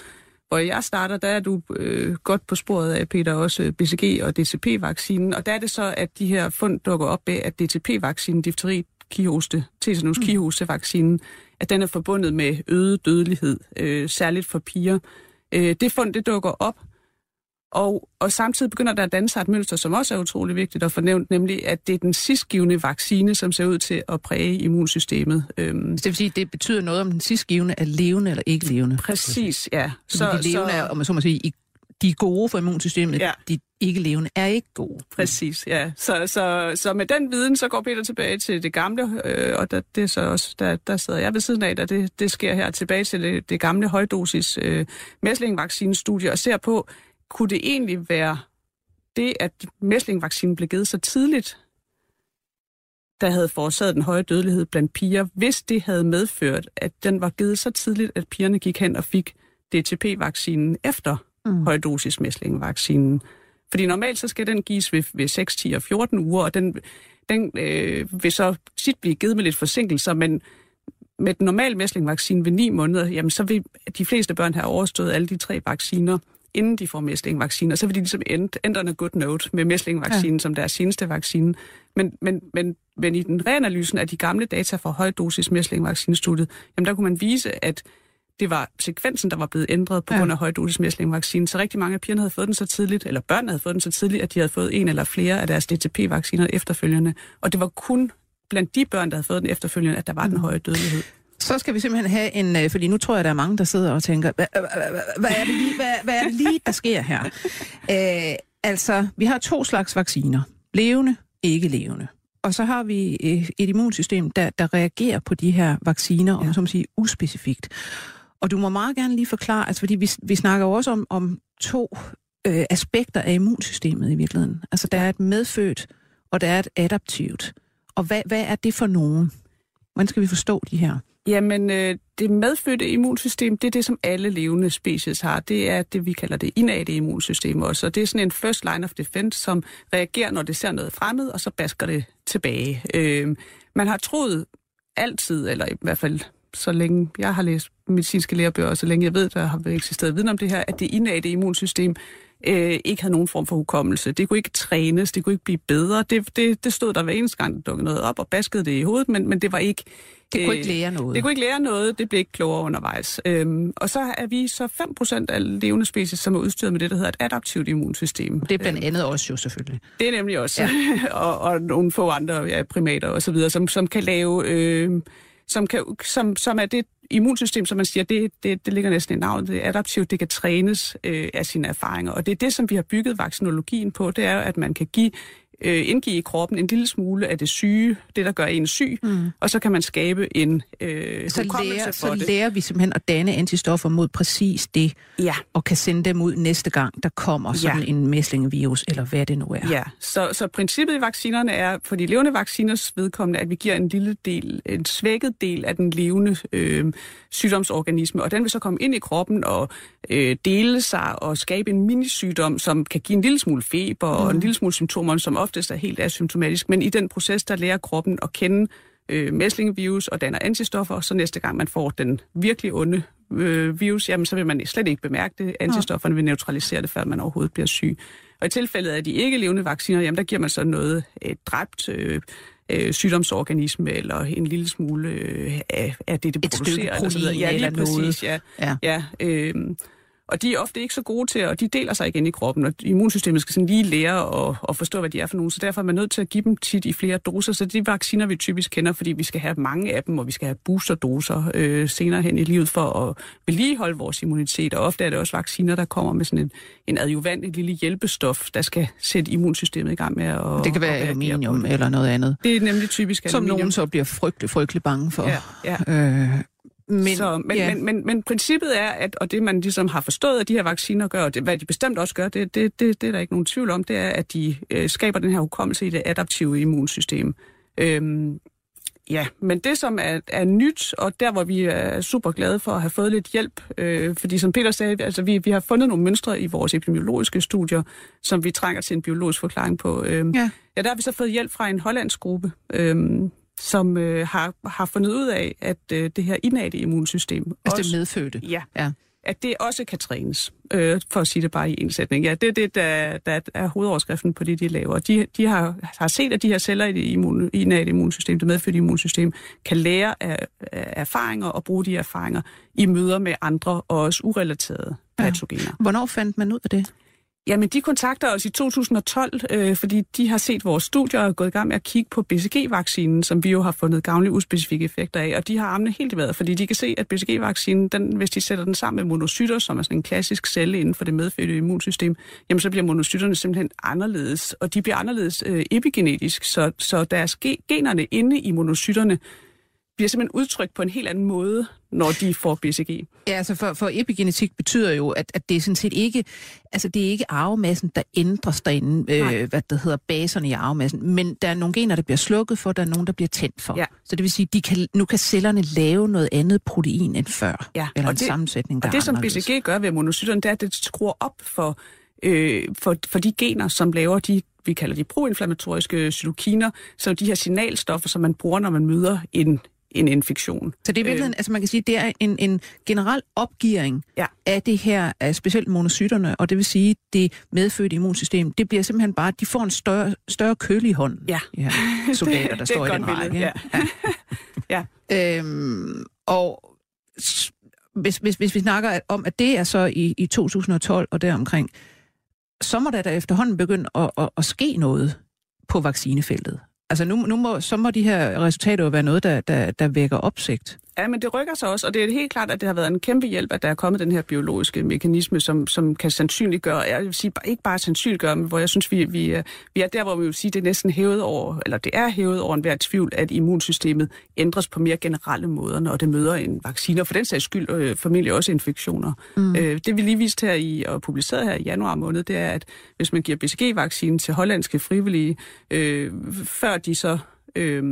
hvor jeg starter, der er du øh, godt på sporet af, Peter, også øh, BCG og DTP-vaccinen. Og der er det så, at de her fund dukker op med, at DTP-vaccinen, difteri, kihoste, tetanus mm. kihoste-vaccinen, at den er forbundet med øget dødelighed, øh, særligt for piger. Øh, det fund, det dukker op, og, og samtidig begynder der at danne sig et mønster, som også er utrolig vigtigt at fornævne, nemlig at det er den sidstgivende vaccine, som ser ud til at præge immunsystemet. Øhm, det vil sige, det betyder noget om den sidstgivende er levende eller ikke levende? Præcis, ja. Så, de levende så, er, om man så må sige, de er gode for immunsystemet, ja. de ikke levende er ikke gode. Præcis, ja. Så, så, så med den viden, så går Peter tilbage til det gamle, øh, og der, det er så også, der, der sidder jeg ved siden af, da det, det sker her tilbage til det, det gamle højdosis øh, mæslingvaccinestudie, og ser på, kunne det egentlig være det, at mæslingvaccinen blev givet så tidligt, der havde forårsaget den høje dødelighed blandt piger, hvis det havde medført, at den var givet så tidligt, at pigerne gik hen og fik DTP-vaccinen efter mm. højdosis mæslingvaccinen. Fordi normalt så skal den gives ved, ved 6, 10 og 14 uger, og den, den øh, vil så tit blive givet med lidt forsinkelser, men med den normale mæslingvaccine ved 9 måneder, jamen så vil de fleste børn have overstået alle de tre vacciner inden de får mæslingvaccinen, og så vil de ligesom end, end on a good note med mæslingvaccinen ja. som deres seneste vaccine. Men, men, men, men i den reanalysen af de gamle data fra højdosis mæslingvaccinestudiet, jamen der kunne man vise, at det var sekvensen, der var blevet ændret på ja. grund af højdosis mæslingvaccinen. Så rigtig mange af pigerne havde fået den så tidligt, eller børnene havde fået den så tidligt, at de havde fået en eller flere af deres DTP-vacciner efterfølgende. Og det var kun blandt de børn, der havde fået den efterfølgende, at der var mm. den høje dødelighed. Så skal vi simpelthen have en, øh, fordi nu tror jeg, der er mange, der sidder og tænker, hvad, hvad, er, det lige, hvad, hvad er det lige, der sker her? Øh, altså, vi har to slags vacciner. Levende, ikke levende. Og så har vi øh, et immunsystem, der, der reagerer på de her vacciner, ja. og som siger uspecifikt. Og du må meget gerne lige forklare, altså fordi vi, vi snakker jo også om, om to øh, aspekter af immunsystemet i virkeligheden. Altså der er et medfødt, og der er et adaptivt. Og hvad, hvad er det for nogen? Hvordan skal vi forstå de her? Jamen, øh, det medfødte immunsystem, det er det, som alle levende species har. Det er det, vi kalder det innate immunsystem også. Og det er sådan en first line of defense, som reagerer, når det ser noget fremmed, og så basker det tilbage. Øh, man har troet altid, eller i hvert fald så længe jeg har læst medicinske lærebøger, og så længe jeg ved, der har eksisteret viden om det her, at det innate immunsystem øh, ikke havde nogen form for hukommelse. Det kunne ikke trænes, det kunne ikke blive bedre. Det, det, det stod der hver eneste gang, der dukkede noget op og baskede det i hovedet, men, men det var ikke... Det kunne øh, ikke lære noget. Det kunne ikke lære noget, det blev ikke klogere undervejs. Øhm, og så er vi så 5% af levende species, som er udstyret med det, der hedder et adaptivt immunsystem. Det er blandt øhm, andet også jo selvfølgelig. Det er nemlig også. Ja. og, og nogle få andre ja, primater og så videre, som, som kan lave... Øh, som, kan, som, som er det immunsystem, som man siger, det, det, det ligger næsten i navnet, det er adaptivt, det kan trænes øh, af sine erfaringer. Og det er det, som vi har bygget vaccinologien på, det er at man kan give øh, indgive i kroppen en lille smule af det syge, det der gør en syg, mm. og så kan man skabe en øh, så lærer, for så det. lærer vi simpelthen at danne antistoffer mod præcis det, Ja. og kan sende dem ud næste gang, der kommer sådan Ja. en mæslingevirus, eller hvad det nu er. Ja, så, så princippet i vaccinerne er, for de levende vacciners vedkommende, at vi giver en lille del, en svækket del af den levende øh, sygdomsorganisme, og den vil så komme ind i kroppen og øh, dele sig og skabe en minisygdom, som kan give en lille smule feber mm. og en lille smule symptomer, som oftest er helt asymptomatisk. Men i den proces, der lærer kroppen at kende øh, mæslingevirus og danner antistoffer, så næste gang man får den virkelig onde øh, virus, jamen så vil man slet ikke bemærke det. Antistofferne vil neutralisere det, før man overhovedet bliver syg. Og i tilfældet af de ikke levende vacciner, jamen der giver man så noget et dræbt øh, øh, sygdomsorganisme eller en lille smule øh, af, af det, det Et stykke producerer. eller så videre. protein ja, lige eller noget. præcis, ja. Ja. ja øh, og de er ofte ikke så gode til, og de deler sig igen i kroppen, og immunsystemet skal sådan lige lære at, at forstå, hvad de er for nogle, så derfor er man nødt til at give dem tit i flere doser. Så de vacciner, vi typisk kender, fordi vi skal have mange af dem, og vi skal have boosterdoser øh, senere hen i livet for at vedligeholde vores immunitet. Og ofte er det også vacciner, der kommer med sådan en, en adjuvant, et lille hjælpestof, der skal sætte immunsystemet i gang med at Det kan at være aluminium eller noget andet, Det er nemlig typisk som aluminium. nogen så bliver frygtelig, frygtelig bange for. Ja, ja. Øh, men, så, men, ja. men, men, men princippet er, at, og det man ligesom har forstået, at de her vacciner gør, og det, hvad de bestemt også gør, det, det, det, det er der ikke nogen tvivl om, det er, at de øh, skaber den her hukommelse i det adaptive immunsystem. Øhm, ja, men det som er, er nyt, og der hvor vi er super glade for at have fået lidt hjælp, øh, fordi som Peter sagde, altså vi, vi har fundet nogle mønstre i vores epidemiologiske studier, som vi trænger til en biologisk forklaring på. Øhm, Ja. ja, der har vi så fået hjælp fra en hollandsk gruppe, øhm, som øh, har, har fundet ud af, at øh, det her indate immunsystem Altså også, det medfødte. ja, Ja. at det også kan trænes, øh, for at sige det bare i en sætning. Ja, det er det, der, der er hovedoverskriften på det, de laver. De, de har, har set, at de her celler i det immun, immunsystem, det medfødte immunsystem, kan lære af, af erfaringer og bruge de erfaringer i møder med andre og også urelaterede Ja. patogener. Hvornår fandt man ud af det? Jamen, de kontakter os i 2012, øh, fordi de har set vores studier og er gået i gang med at kigge på BCG-vaccinen, som vi jo har fundet gavnlige uspecifikke effekter af, og de har armene helt i vejret, fordi de kan se, at BCG-vaccinen, den, hvis de sætter den sammen med monocytter, som er sådan en klassisk celle inden for det medfødte immunsystem, jamen så bliver monocytterne simpelthen anderledes, og de bliver anderledes øh, epigenetisk, så, så deres generne inde i monocytterne bliver simpelthen udtrykt på en helt anden måde, når de får BCG. Ja, altså for, for epigenetik betyder jo, at, at det er sådan set ikke, altså det er ikke arvemassen, der ændres derinde, Nej. øh, hvad det hedder, baserne i arvemassen, men der er nogle gener, der bliver slukket for, der er nogen, der bliver tændt for. Ja. Så det vil sige, de kan, nu kan cellerne lave noget andet protein end før, Ja, eller og en det- sammensætning, der Og det, er som. BCG gør ved monocytterne, det er, at det skruer op for, øh, for, for de gener, som laver de, vi kalder de proinflammatoriske cytokiner, som de her signalstoffer, som man bruger, når man møder en, en infektion. Så det er i virkeligheden, øh, altså man kan sige, det er en, en generel opgearing Ja. af det her, af specielt monocytterne, og det vil sige, det medfødte immunsystem, det bliver simpelthen bare, de får en større, større køl i hånden. Ja. De her soldater, der det står er i den række. billede, ja. ja. Øhm, og hvis, hvis, hvis vi snakker om, at det er så i, i 2012 og deromkring, så må der da efterhånden begynde at, at, at ske noget på vaccinefeltet. Altså nu, nu må, så må de her resultater jo være noget, der, der, der vækker opsigt. Ja, men det rykker sig også, og det er helt klart, at det har været en kæmpe hjælp, at der er kommet den her biologiske mekanisme, som, som kan sandsynliggøre, jeg vil sige, ikke bare sandsynliggøre, men hvor jeg synes, vi, vi, er, vi er der, hvor vi vil sige, det er næsten hævet over, eller det er hævet over enhver tvivl, at immunsystemet ændres på mere generelle måder, når det møder en vaccine, og for den sags skyld øh, formentlig også infektioner. Mm. Øh, det vi lige viste her i, og publiceret her i januar måned, det er, at hvis man giver BCG-vaccinen til hollandske frivillige, øh, før de så... Øh,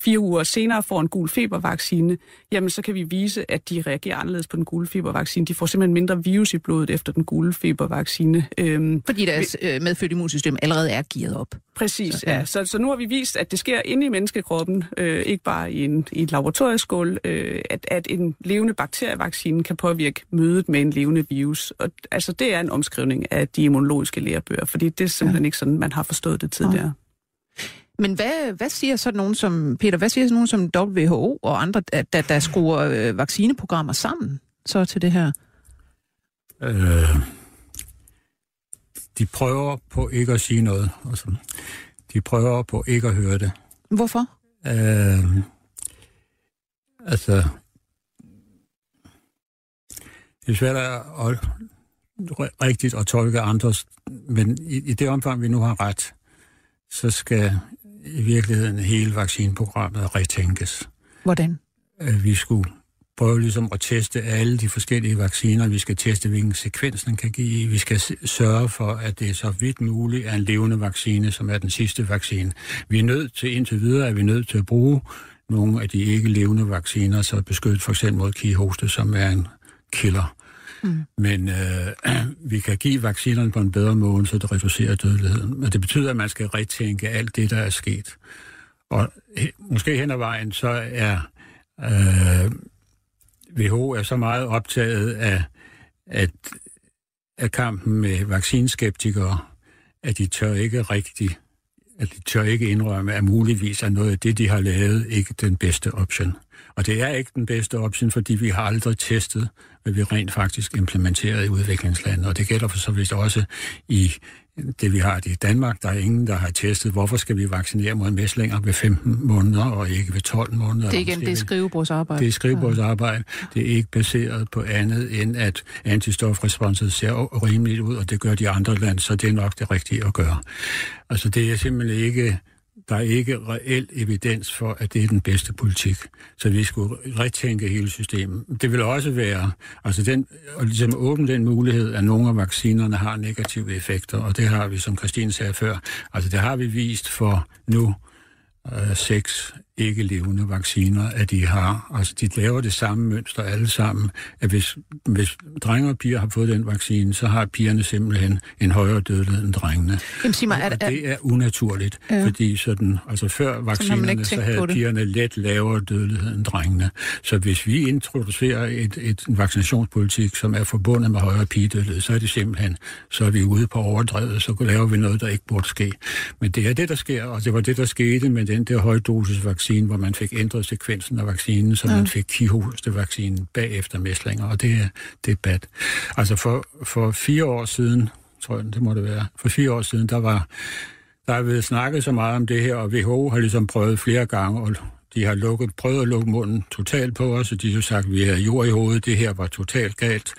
fire uger senere får en gul febervaccine, jamen så kan vi vise, at de reagerer anderledes på den gule febervaccine. De får simpelthen mindre virus i blodet efter den gule febervaccine. Øhm, Fordi deres øh, medfødte immunsystem allerede er gearet op. præcis, Så, ja. ja. Så, så nu har vi vist, at det sker inde i menneskekroppen, øh, ikke bare i, en, i et laboratorieskål, øh, at, at en levende bakterievaccine kan påvirke mødet med en levende virus. Og altså det er en omskrivning af de immunologiske lærebøger, fordi det er simpelthen ja. ikke sådan, man har forstået det tidligere. Men hvad, hvad siger så nogen som, Peter, hvad siger så nogen som WHO og andre, der, der, skruer øh, vaccineprogrammer sammen så til det her? Øh, de prøver på ikke at sige noget. Altså, de prøver på ikke at høre det. Hvorfor? Øh, altså, det er svært at, at rigtigt at tolke andres, men i, i det omfang, vi nu har ret, så skal i virkeligheden hele vaccineprogrammet retænkes. Hvordan? Vi skulle prøve ligesom at teste alle de forskellige vacciner. Vi skal teste, hvilken sekvens den kan give. Vi skal sørge for, at det er så vidt muligt er en levende vaccine, som er den sidste vaccine. Vi er nødt til, indtil videre, at vi er nødt til at bruge nogle af de ikke levende vacciner, så beskyttet for eksempel mod kihoste, som er en killer. Mm. Men øh, vi kan give vaccinerne på en bedre måde, så det reducerer dødeligheden. Men det betyder, at man skal retænke alt det, der er sket. Og måske hen ad vejen, så er øh, WHO er så meget optaget af, at, af kampen med vaccinskeptikere, at de tør ikke rigtigt, at de tør ikke indrømme, at muligvis er noget af det, de har lavet, ikke den bedste option. Og det er ikke den bedste option, fordi vi har aldrig testet, hvad vi rent faktisk implementeret i udviklingslandet. Og det gælder for så vidt også i det, vi har i Danmark. Der er ingen, der har testet, hvorfor skal vi vaccinere mod mæslinger ved 15 måneder og ikke ved 12 måneder. Det er igen, det er skrivebordsarbejde. Det er skrivebordsarbejde. Det er ikke baseret på andet, end at antistofresponset ser rimeligt ud, og det gør de andre lande, så det er nok det rigtige at gøre. Altså, det er simpelthen ikke der er ikke reel evidens for, at det er den bedste politik. Så vi skulle retænke hele systemet. Det vil også være, altså den, og ligesom åbne den mulighed, at nogle af vaccinerne har negative effekter, og det har vi, som Christine sagde før, altså det har vi vist for nu øh, seks ikke levende vacciner, at de har. Altså, de laver det samme mønster alle sammen, at hvis, hvis drenge og piger har fået den vaccine, så har pigerne simpelthen en højere dødelighed end drengene. Jamen, sig mig, er, og det er unaturligt, ja. fordi sådan, altså før vaccinerne, så, så havde pigerne let lavere dødelighed end drengene. Så hvis vi introducerer et, et, en vaccinationspolitik, som er forbundet med højere pigedødelighed, så er det simpelthen, så er vi ude på overdrevet, så laver vi noget, der ikke burde ske. Men det er det, der sker, og det var det, der skete med den der højdosis vaccine vaccine, hvor man fik ændret sekvensen af vaccinen, så ja. man fik kihoste-vaccinen bagefter mæslinger, og det er, det bad. Altså for, for fire år siden, tror jeg, det må det være, for fire år siden, der var der er blevet snakket så meget om det her, og WHO har ligesom prøvet flere gange, og de har lukket, prøvet at lukke munden totalt på os, og de har sagt, at vi er jord i hovedet, det her var totalt galt.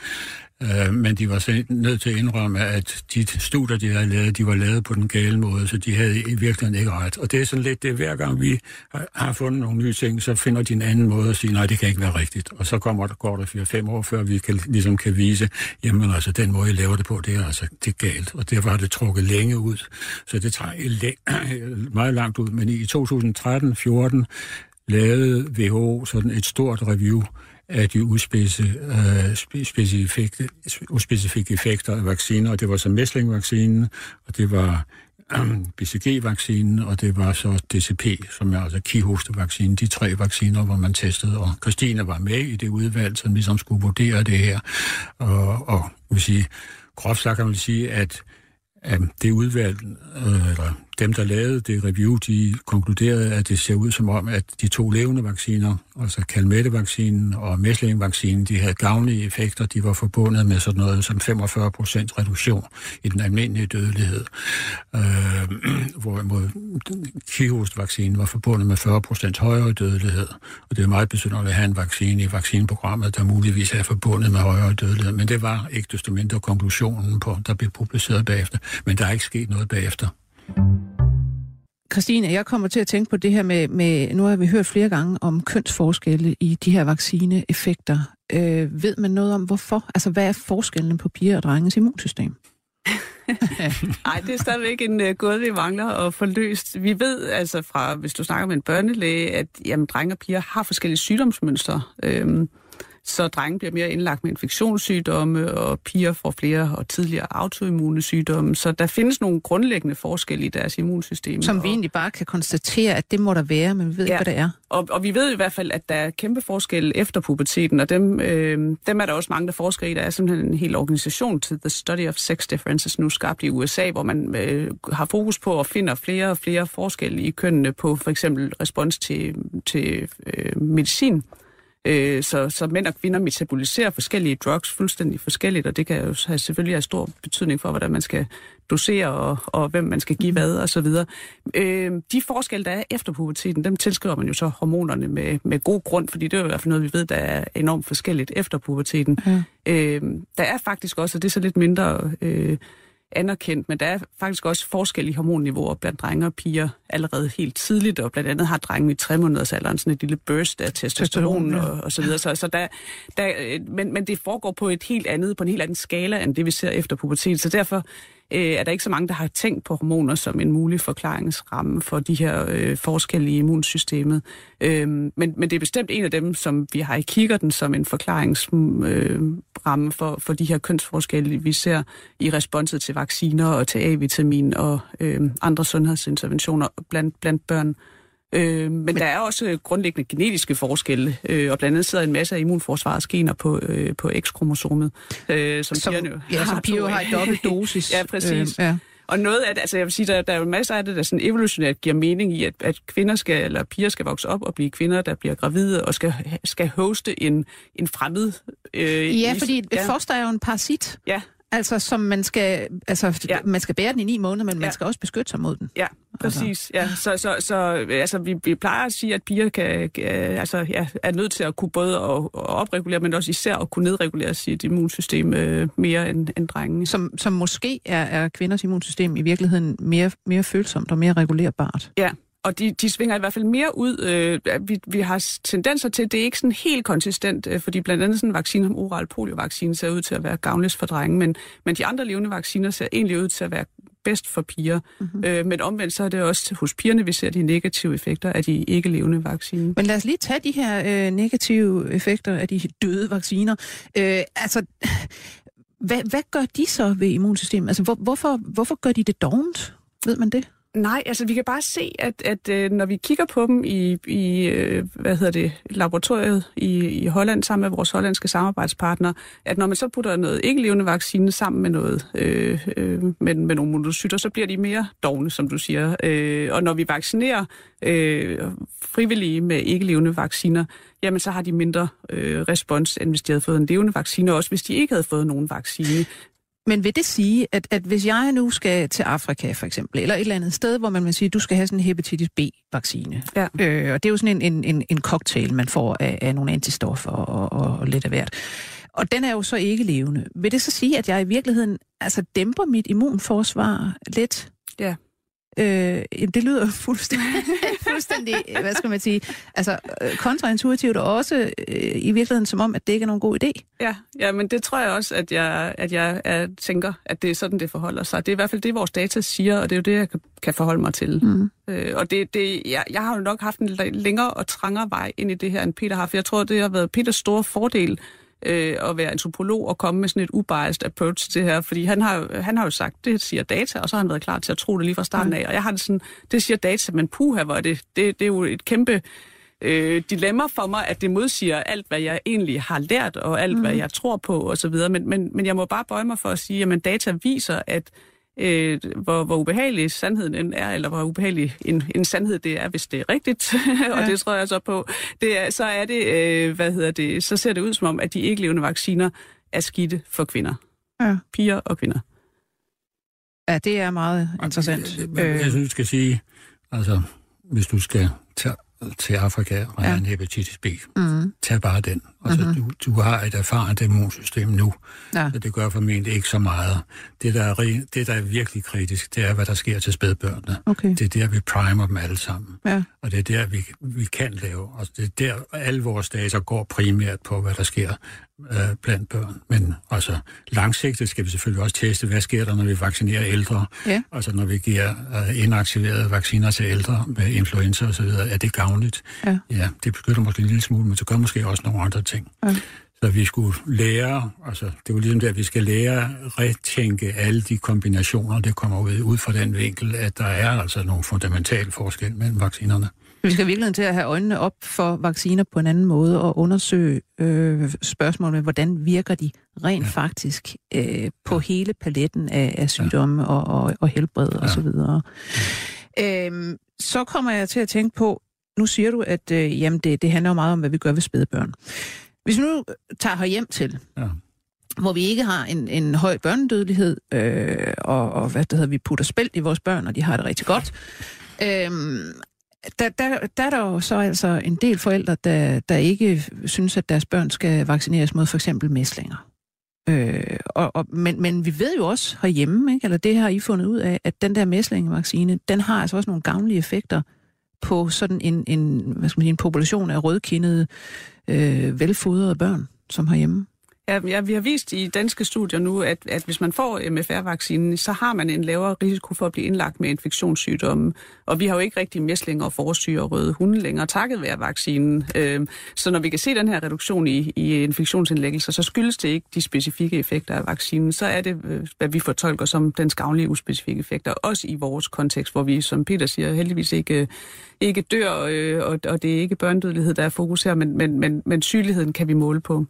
Øh, men de var nødt til at indrømme, at de studier, de havde lavet, de var lavet på den gale måde, så de havde i virkeligheden ikke ret. Og det er sådan lidt det, hver gang vi har, fundet nogle nye ting, så finder de en anden måde at sige, nej, det kan ikke være rigtigt. Og så kommer der, går der 4-5 år, før vi kan, ligesom kan vise, jamen altså, den måde, I laver det på, det er altså det er galt. Og derfor har det trukket længe ud. Så det tager meget langt ud. Men i 2013-14 lavede WHO sådan et stort review af de uspecifikke, øh, uspecifikke effekter af vacciner, og det var så mæslingvaccinen, og det var BCG-vaccinen, og det var så DCP, som er altså kihostevaccinen, de tre vacciner, hvor man testede, og Christine var med i det udvalg, som ligesom skulle vurdere det her, og, og vil sige, groft sagt kan man sige, at at det udvalg, øh, eller dem, der lavede det review, de konkluderede, at det ser ud som om, at de to levende vacciner, altså Calmette-vaccinen og mæslingvaccinen, de havde gavnlige effekter. De var forbundet med sådan noget som 45 procent reduktion i den almindelige dødelighed. Øh, hvorimod Kihost-vaccinen var forbundet med 40 procent højere dødelighed. Og det er meget besynderligt at have en vaccine i vaccineprogrammet, der muligvis er forbundet med højere dødelighed. Men det var ikke desto mindre konklusionen på, der blev publiceret bagefter. Men der er ikke sket noget bagefter. Christine, jeg kommer til at tænke på det her med, med nu har vi hørt flere gange om kønsforskelle i de her vaccineeffekter. Øh, ved man noget om, hvorfor? Altså, hvad er forskellen på piger og drenges immunsystem? Nej, det er stadigvæk en øh, uh, gåde, vi mangler at få løst. Vi ved altså fra, hvis du snakker med en børnelæge, at jamen, drenge og piger har forskellige sygdomsmønstre. Øhm, så drenge bliver mere indlagt med infektionssygdomme, og piger får flere og tidligere autoimmune sygdomme. Så der findes nogle grundlæggende forskelle i deres immunsystem. Som vi egentlig bare kan konstatere, at det må der være, men vi ved ja. ikke, hvad det er. Og, og vi ved i hvert fald, at der er kæmpe forskelle efter puberteten, og dem, øh, dem er der også mange, der forsker i. Der er simpelthen en hel organisation til The Study of Sex Differences, nu skabt i USA, hvor man øh, har fokus på at finde flere og flere forskelle i kønnene på for eksempel respons til, til øh, medicin. Øh, så, så mænd og kvinder metaboliserer forskellige drugs fuldstændig forskelligt, og det kan jo have, selvfølgelig have stor betydning for, hvordan man skal dosere, og, og hvem man skal give mm. hvad, og så videre. Øh, de forskelle, der er efter puberteten, dem tilskriver man jo så hormonerne med, med god grund, fordi det er jo i hvert fald noget, vi ved, der er enormt forskelligt efter puberteten. Mm. Øh, der er faktisk også, og det er så lidt mindre... Øh, anerkendt, men der er faktisk også forskellige hormonniveauer blandt drenge og piger allerede helt tidligt, og blandt andet har drenge i tre måneders alderen sådan et lille burst af testosteron ja. og, og så videre. Så, så der, der, men, men det foregår på et helt andet, på en helt anden skala, end det vi ser efter pubertet. Så derfor øh, er der ikke så mange, der har tænkt på hormoner som en mulig forklaringsramme for de her øh, forskelle i immunsystemet. Øh, men, men det er bestemt en af dem, som vi har i kikkerten som en forklaringsramme øh, for, for de her kønsforskelle, vi ser i responset til vacciner og til A-vitamin og øh, andre sundhedsinterventioner blandt, blandt børn. Øh, men, men der er også grundlæggende genetiske forskelle, øh, og blandt andet sidder en masse af immunforsvarets gener på, øh, på X-kromosomet, øh, som, som pigerne ja, som piger har i dobbelt dosis. ja, præcis. Øh, ja. Og noget af det, altså jeg vil sige, der, der er jo masser af det, der sådan evolutionært giver mening i, at, at kvinder skal, eller piger skal vokse op og blive kvinder, der bliver gravide og skal, skal hoste en, en fremmed... Øh, ja, fordi et ja. foster er jo en parasit. Ja. Altså, som man skal, altså, ja. man skal bære den i ni måneder, men ja. man skal også beskytte sig mod den. Ja, altså. præcis. Ja. Så, så, så altså, vi, vi plejer at sige, at piger kan, altså, ja, er nødt til at kunne både at, at opregulere, men også især at kunne nedregulere sit immunsystem øh, mere end, end drenge. Som, som måske er, er kvinders immunsystem i virkeligheden mere, mere følsomt og mere regulerbart. Ja, og de, de svinger i hvert fald mere ud. Øh, vi, vi har tendenser til, det er ikke sådan helt konsistent, øh, fordi blandt andet sådan en vaccine som oral poliovaccine ser ud til at være gavnligst for drenge, men, men de andre levende vacciner ser egentlig ud til at være bedst for piger. Mm-hmm. Øh, men omvendt så er det også hos pigerne, vi ser de negative effekter af de ikke levende vacciner. Men lad os lige tage de her øh, negative effekter af de døde vacciner. Øh, altså, hvad, hvad gør de så ved immunsystemet? Altså, hvor, hvorfor, hvorfor gør de det dovent? Ved man det? Nej, altså vi kan bare se, at, at øh, når vi kigger på dem i, i øh, hvad hedder det, laboratoriet i, i Holland sammen med vores hollandske samarbejdspartnere, at når man så putter noget ikke-levende vaccine sammen med noget øh, øh, med, med nogle monocytter, så bliver de mere dogne, som du siger. Øh, og når vi vaccinerer øh, frivillige med ikke-levende vacciner, jamen så har de mindre øh, respons, end hvis de havde fået en levende vaccine, også hvis de ikke havde fået nogen vaccine. Men vil det sige, at, at hvis jeg nu skal til Afrika for eksempel, eller et eller andet sted, hvor man vil sige, at du skal have sådan en hepatitis B-vaccine, ja. øh, og det er jo sådan en, en, en cocktail, man får af, af nogle antistoffer og, og, og lidt af hvert. Og den er jo så ikke levende. Vil det så sige, at jeg i virkeligheden altså dæmper mit immunforsvar lidt? Ja. Øh, det lyder fuldstændig, fuldstændig, hvad skal man sige, altså øh, kontraintuitivt, og også øh, i virkeligheden som om, at det ikke er nogen god idé. Ja, ja men det tror jeg også, at jeg, at jeg at tænker, at det er sådan, det forholder sig. Det er i hvert fald det, vores data siger, og det er jo det, jeg kan forholde mig til. Mm. Øh, og det, det, jeg, jeg har jo nok haft en længere og trangere vej ind i det her, end Peter har, for jeg tror, det har været Peters store fordel, øh, at være antropolog og komme med sådan et ubiased approach til det her, fordi han har, han har jo sagt, det siger data, og så har han været klar til at tro det lige fra starten af, og jeg har det sådan, det siger data, men puha, hvor er det, det, det er jo et kæmpe øh, dilemma for mig, at det modsiger alt, hvad jeg egentlig har lært, og alt, mm. hvad jeg tror på, osv., men, men, men jeg må bare bøje mig for at sige, at data viser, at øh, hvor, hvor ubehagelig sandheden er, eller hvor ubehagelig en, en sandhed det er, hvis det er rigtigt, og ja. det tror jeg så på, det er, så er det, øh, hvad hedder det, så ser det ud som om, at de ikke levende vacciner er skidte for kvinder. Ja. Piger og kvinder. Ja, det er meget interessant. Jeg, jeg, jeg synes, du skal sige, altså, hvis du skal tage til Afrika og ja. en hepatitis B. Mm. Tag bare den. Altså, mm-hmm. du, du har et erfarent immunsystem nu, ja. så det gør formentlig ikke så meget. Det der, er, det, der er virkelig kritisk, det er, hvad der sker til spædbørnene. Okay. Det er der, vi primer dem alle sammen. Ja. Og det er der, vi, vi kan lave. Altså, det er der, alle vores data går primært på, hvad der sker øh, blandt børn. Men altså, langsigtet skal vi selvfølgelig også teste, hvad sker der, når vi vaccinerer ældre. Ja. Altså, når vi giver øh, inaktiverede vacciner til ældre med influenza osv., er det gavnligt? Ja. ja, det beskytter måske en lille smule, men det gør måske også nogle andre ting. Ja. Så vi skulle lære, altså det er jo ligesom det, at vi skal lære at retænke alle de kombinationer, der kommer ud, ud fra den vinkel, at der er altså nogle fundamentale forskel mellem vaccinerne. Vi skal virkelig til at have øjnene op for vacciner på en anden måde og undersøge øh, spørgsmålet, hvordan virker de rent faktisk øh, på hele paletten af, af sygdomme og, og, og helbred ja. osv. Så, ja. øhm, så kommer jeg til at tænke på, nu siger du, at øh, jamen det, det handler jo meget om, hvad vi gør ved spædbørn. Hvis vi nu tager her hjem til, ja. hvor vi ikke har en, en høj børnedødelighed, øh, og, og hvad det hedder, vi putter spæld i vores børn, og de har det rigtig godt, øh, der, der, der er der jo så altså en del forældre, der, der ikke synes, at deres børn skal vaccineres mod for eksempel mæslinger. Øh, og, og, men, men vi ved jo også herhjemme, ikke? eller det har I fundet ud af, at den der mæslingevaccine, den har altså også nogle gavnlige effekter på sådan en, en, hvad skal man sige, en population af rødkindede, øh, velfodrede børn, som herhjemme. Ja, ja, vi har vist i danske studier nu, at, at hvis man får MFR-vaccinen, så har man en lavere risiko for at blive indlagt med infektionssygdomme. Og vi har jo ikke rigtig mæslinger, forsyre og røde hunde længere, takket være vaccinen. Øhm, så når vi kan se den her reduktion i, i infektionsindlæggelser, så skyldes det ikke de specifikke effekter af vaccinen. Så er det, øh, hvad vi fortolker som den skavnlige uspecifikke effekter, også i vores kontekst, hvor vi, som Peter siger, heldigvis ikke, ikke dør, øh, og, og det er ikke børnedødelighed, der er fokus her, men, men, men, men sygeligheden kan vi måle på.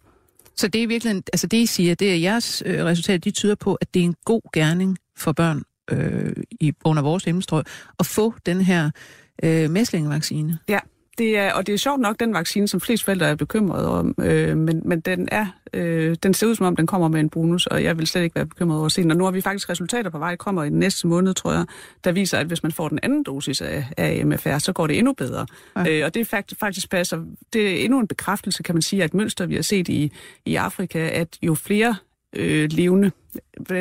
Så det er virkelig, altså det I siger, det er jeres øh, resultat, de tyder på, at det er en god gerning for børn øh, i, under vores himmelstrøg at få den her øh, mæslingevaccine. Ja, det er, og det er sjovt nok den vaccine, som flest forældre er bekymrede om, øh, men, men den, er, øh, den ser ud som om, den kommer med en bonus, og jeg vil slet ikke være bekymret over at se den. Og nu har vi faktisk resultater på vej, kommer i den næste måned, tror jeg, der viser, at hvis man får den anden dosis af, af MFR, så går det endnu bedre. Ja. Øh, og det faktisk, faktisk passer, det er endnu en bekræftelse, kan man sige, at mønster, vi har set i, i Afrika, at jo flere øh, levende.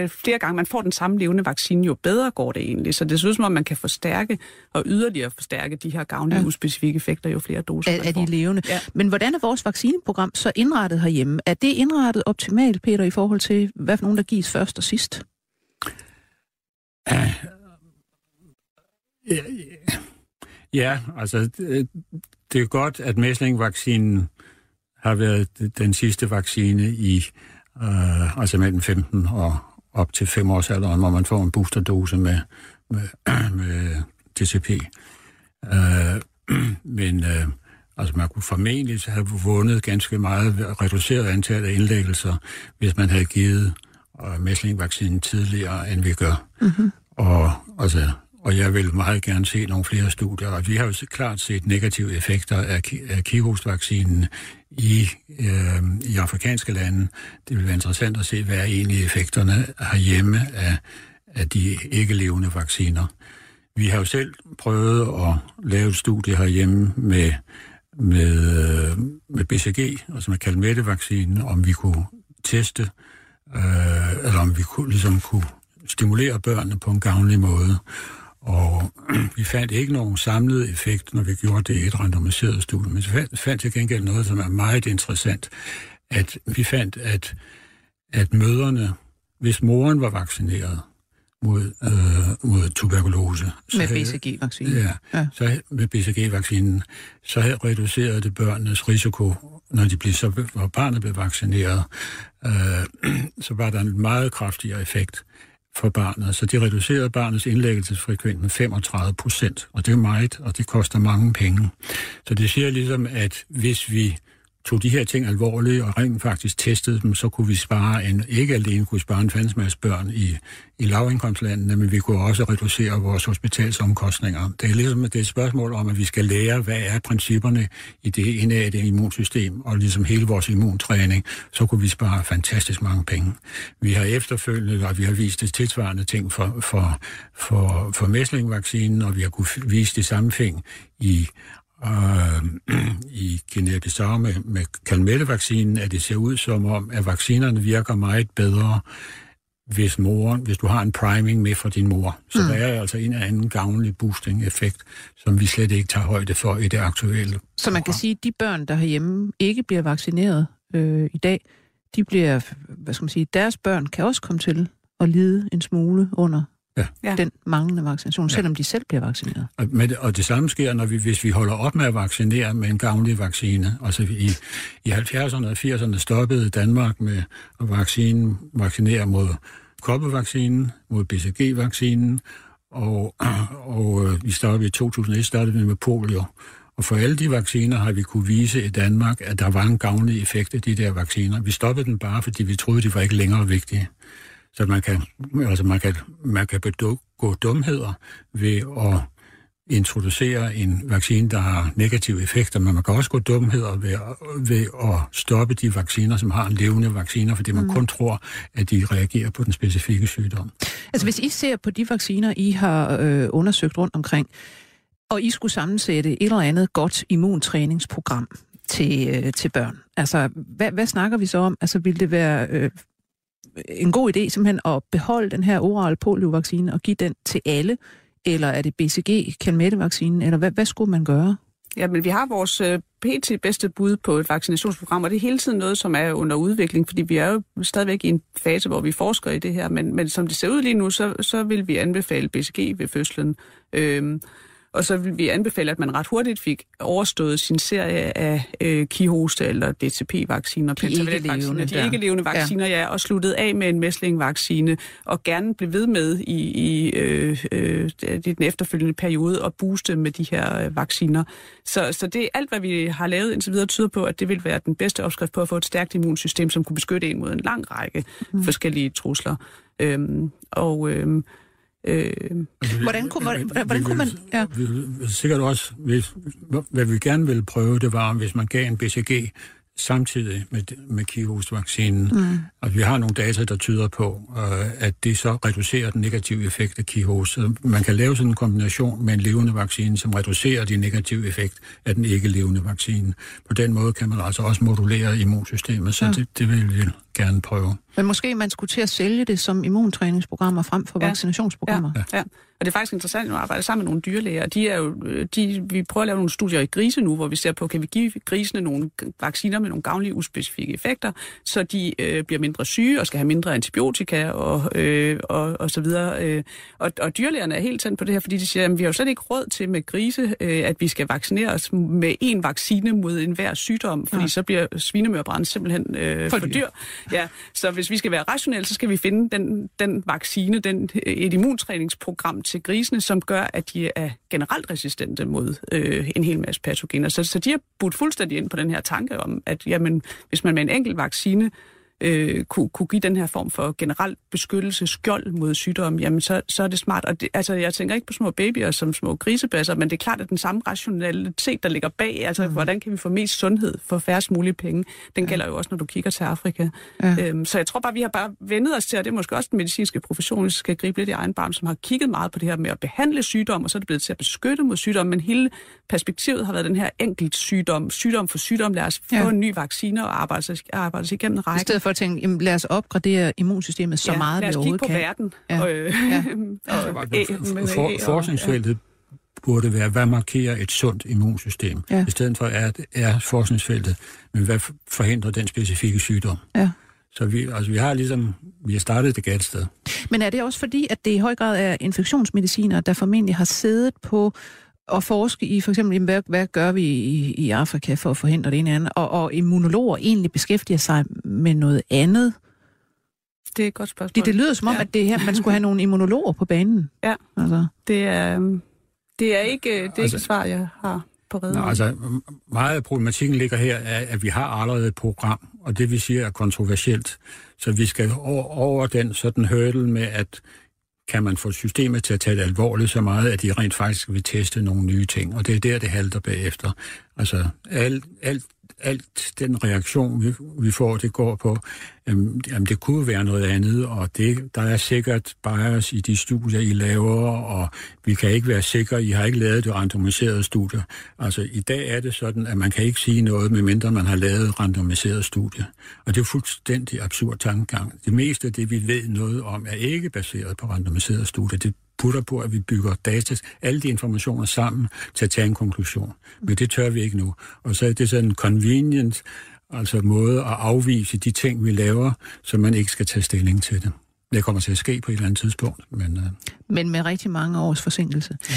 Flere gange man får den samme levende vaccine, jo bedre går det egentlig. Så det synes som om, man kan forstærke og yderligere forstærke de her gavnlige ja. uspecifikke effekter, jo flere doser er, man får. Er de levende. Ja. Men hvordan er vores vaccineprogram så indrettet herhjemme? Er det indrettet optimalt, Peter, i forhold til, hvad for nogen, der gives først og sidst? Ja, ja, ja altså det, det er godt, at mæslingvaccinen har været den sidste vaccine i øh, altså mellem 15 og op til 5 års alderen, hvor man får en boosterdose med, med, med DCP. Øh, men øh, altså man kunne formentlig have vundet ganske meget reduceret antal af indlæggelser, hvis man havde givet øh, mæslingvaccinen tidligere, end vi gør. Mm-hmm. Og altså, og jeg vil meget gerne se nogle flere studier. Og vi har jo klart set negative effekter af, af kirosvaccinen i, øh, i afrikanske lande. Det vil være interessant at se, hvad er egentlig effekterne herhjemme af, af de ikke-levende vacciner. Vi har jo selv prøvet at lave et studie herhjemme med, med, øh, med BCG, altså med kalmettevaccinen, om vi kunne teste, øh, eller om vi kunne, ligesom kunne stimulere børnene på en gavnlig måde. Og vi fandt ikke nogen samlet effekt, når vi gjorde det i et randomiseret studie, men vi fandt, fandt til gengæld noget, som er meget interessant, at vi fandt, at, at møderne, hvis moren var vaccineret mod, øh, mod tuberkulose... Med BCG-vaccinen? Ja, ja, så med BCG-vaccinen, så havde reduceret det børnenes risiko, når de blev, så, når barnet blev vaccineret, øh, så var der en meget kraftigere effekt for barnet. Så de reducerede barnets indlæggelsesfrekvens med 35 procent, og det er meget, og det koster mange penge. Så det siger ligesom, at hvis vi tog de her ting alvorligt og rent faktisk testede dem, så kunne vi spare en, ikke alene kunne vi spare en fandens børn i, i lavindkomstlandene, men vi kunne også reducere vores hospitalsomkostninger. Det er ligesom det er et spørgsmål om, at vi skal lære, hvad er principperne i det indadte immunsystem, og ligesom hele vores immuntræning, så kunne vi spare fantastisk mange penge. Vi har efterfølgende, og vi har vist det tilsvarende ting for, for, for, for mæslingvaccinen, og vi har kunne vise det samme ting i øh, i Guinea-Bissau med, med Calmette-vaccinen, at det ser ud som om, at vaccinerne virker meget bedre, hvis moren, hvis du har en priming med for din mor. Så mm. der er altså en eller anden gavnlig boosting-effekt, som vi slet ikke tager højde for i det aktuelle. Så man kan sige, at de børn, der herhjemme ikke bliver vaccineret øh, i dag, de bliver, hvad skal man sige, deres børn kan også komme til at lide en smule under ja. den manglende vaccination, ja. selvom de selv bliver vaccineret. Og, med det, og det samme sker, når vi, hvis vi holder op med at vaccinere med en gavnlig vaccine. Altså i, i 70'erne og 80'erne stoppede Danmark med at vaccine, vaccinere mod koppevaccinen, mod BCG-vaccinen, og, og øh, vi startede i 2001 startede vi med polio. Og for alle de vacciner har vi kunne vise i Danmark, at der var en gavnlig effekt af de der vacciner. Vi stoppede den bare, fordi vi troede, de var ikke længere vigtige. Så man kan, altså man kan, man kan begå dumheder ved at introducere en vaccine, der har negative effekter, men man kan også gå dumheder ved, ved at stoppe de vacciner, som har en levende vacciner, fordi man mm. kun tror, at de reagerer på den specifikke sygdom. Altså hvis I ser på de vacciner, I har øh, undersøgt rundt omkring, og I skulle sammensætte et eller andet godt immuntræningsprogram til, øh, til børn, altså hvad, hvad snakker vi så om? Altså vil det være... Øh, en god idé simpelthen at beholde den her oral poliovaccine og give den til alle? Eller er det BCG, kalmettevaccinen, eller hvad, hvad skulle man gøre? Ja, men vi har vores øh, pt. bedste bud på et vaccinationsprogram, og det er hele tiden noget, som er under udvikling, fordi vi er jo stadigvæk i en fase, hvor vi forsker i det her, men, men som det ser ud lige nu, så, så vil vi anbefale BCG ved fødslen. Øhm, og så vil vi anbefale, at man ret hurtigt fik overstået sin serie af øh, kihoste eller DTP-vacciner, de ikke-levende, de ikke-levende vacciner, ja. ja, og sluttet af med en mæsling-vaccine, og gerne blive ved med i, i øh, øh, den efterfølgende periode og booste med de her øh, vacciner. Så, så det er alt, hvad vi har lavet indtil videre, tyder på, at det vil være den bedste opskrift på at få et stærkt immunsystem, som kunne beskytte en mod en lang række mm. forskellige trusler. Øhm, og øhm, Øh, hvordan kunne man... Hvordan kunne man ja. Sikkert også, hvis, hvad vi gerne ville prøve, det var, hvis man gav en BCG samtidig med, med Kihos-vaccinen. Mm. Og vi har nogle data, der tyder på, øh, at det så reducerer den negative effekt af Kihos. Man kan lave sådan en kombination med en levende vaccine, som reducerer de negative effekt af den ikke-levende vaccine. På den måde kan man altså også modulere immunsystemet, så ja. det, det vil vi gerne prøve. Men måske man skulle til at sælge det som immuntræningsprogrammer frem for ja. vaccinationsprogrammer. Ja. Ja. Og det er faktisk interessant at arbejde sammen med nogle dyrlæger. De er jo, de, vi prøver at lave nogle studier i grise nu, hvor vi ser på, kan vi give grisene nogle vacciner med nogle gavnlige uspecifikke effekter, så de øh, bliver mindre syge og skal have mindre antibiotika og, øh, og, og så videre. Øh. Og, og dyrlægerne er helt tændt på det her, fordi de siger, at vi har jo slet ikke råd til med grise, øh, at vi skal vaccinere os med én vaccine mod enhver sygdom, fordi ja. så bliver svinemørbrand simpelthen øh, for, for dyr. Ja, så hvis vi skal være rationelle, så skal vi finde den, den vaccine, den, øh, et immuntræningsprogram til grisene, som gør, at de er generelt resistente mod øh, en hel masse patogener. Så, så de har budt fuldstændig ind på den her tanke om, at jamen, hvis man med en enkelt vaccine øh, kunne, kunne give den her form for generel beskyttelse, skjold mod sygdom, jamen så, så er det smart. Og det, altså, jeg tænker ikke på små babyer som små grisebasser, men det er klart, at den samme rationalitet, der ligger bag, altså mm. hvordan kan vi få mest sundhed for færrest mulige penge, den ja. gælder jo også, når du kigger til Afrika. Ja. Øhm, så jeg tror bare, vi har bare vendet os til, og det er måske også den medicinske profession, skal gribe lidt i egen barm, som har kigget meget på det her med at behandle sygdom, og så er det blevet til at beskytte mod sygdom, men hele perspektivet har været den her enkelt sygdom, sygdom for sygdom, lad os få ja. en ny vaccine og arbejde arbejde sig igennem rækken. At tænke, jamen, lad os opgradere immunsystemet så ja, meget, vi overhovedet kan. lad os kigge på verden. Ja. Ja. for, forskningsfeltet burde være, hvad markerer et sundt immunsystem? Ja. I stedet for er, er forskningsfeltet, men hvad forhindrer den specifikke sygdom? Ja. Så vi, altså, vi har ligesom, vi har startet det galt sted. Men er det også fordi, at det i høj grad er infektionsmediciner, der formentlig har siddet på at forske i, for eksempel, hvad, hvad gør vi i, i Afrika for at forhindre det ene andet, og, og immunologer egentlig beskæftiger sig med noget andet? Det er et godt spørgsmål. Det, det lyder som om, ja. at det her, man skulle have nogle immunologer på banen. Ja, altså. det, er, det er ikke det er altså, ikke et svar, jeg har på redden. Altså, meget af problematikken ligger her, er, at vi har allerede et program, og det vi siger er kontroversielt. Så vi skal over, over den sådan hurdle med, at kan man få systemet til at tage det alvorligt så meget, at de rent faktisk vil teste nogle nye ting. Og det er der, det halter bagefter. Altså, alt, alt alt den reaktion, vi, vi får, det går på, øhm, jamen det kunne være noget andet, og det, der er sikkert bias i de studier, I laver, og vi kan ikke være sikre, I har ikke lavet det randomiserede studier. Altså i dag er det sådan, at man kan ikke sige noget, medmindre man har lavet randomiserede studier. Og det er fuldstændig absurd tankegang. Det meste af det, vi ved noget om, er ikke baseret på randomiserede studier. Det putter på, at vi bygger data, alle de informationer sammen til at tage en konklusion. Men det tør vi ikke nu. Og så er det sådan en convenient altså måde at afvise de ting, vi laver, så man ikke skal tage stilling til det. Det kommer til at ske på et eller andet tidspunkt. Men, uh... men med rigtig mange års forsinkelse. Ja.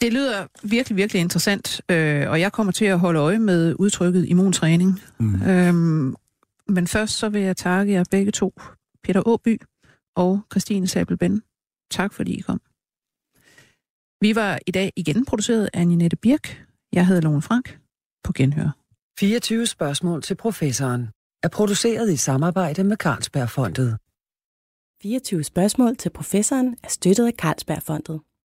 Det lyder virkelig, virkelig interessant, øh, og jeg kommer til at holde øje med udtrykket immuntræning. Mm. Øhm, men først så vil jeg takke jer begge to, Peter Åby og Christine Sabelben. Tak fordi I kom. Vi var i dag igen produceret af Ninette Birk. Jeg hedder Lone Frank. På genhør. 24 spørgsmål til professoren er produceret i samarbejde med Carlsbergfondet. 24 spørgsmål til professoren er støttet af Carlsbergfondet.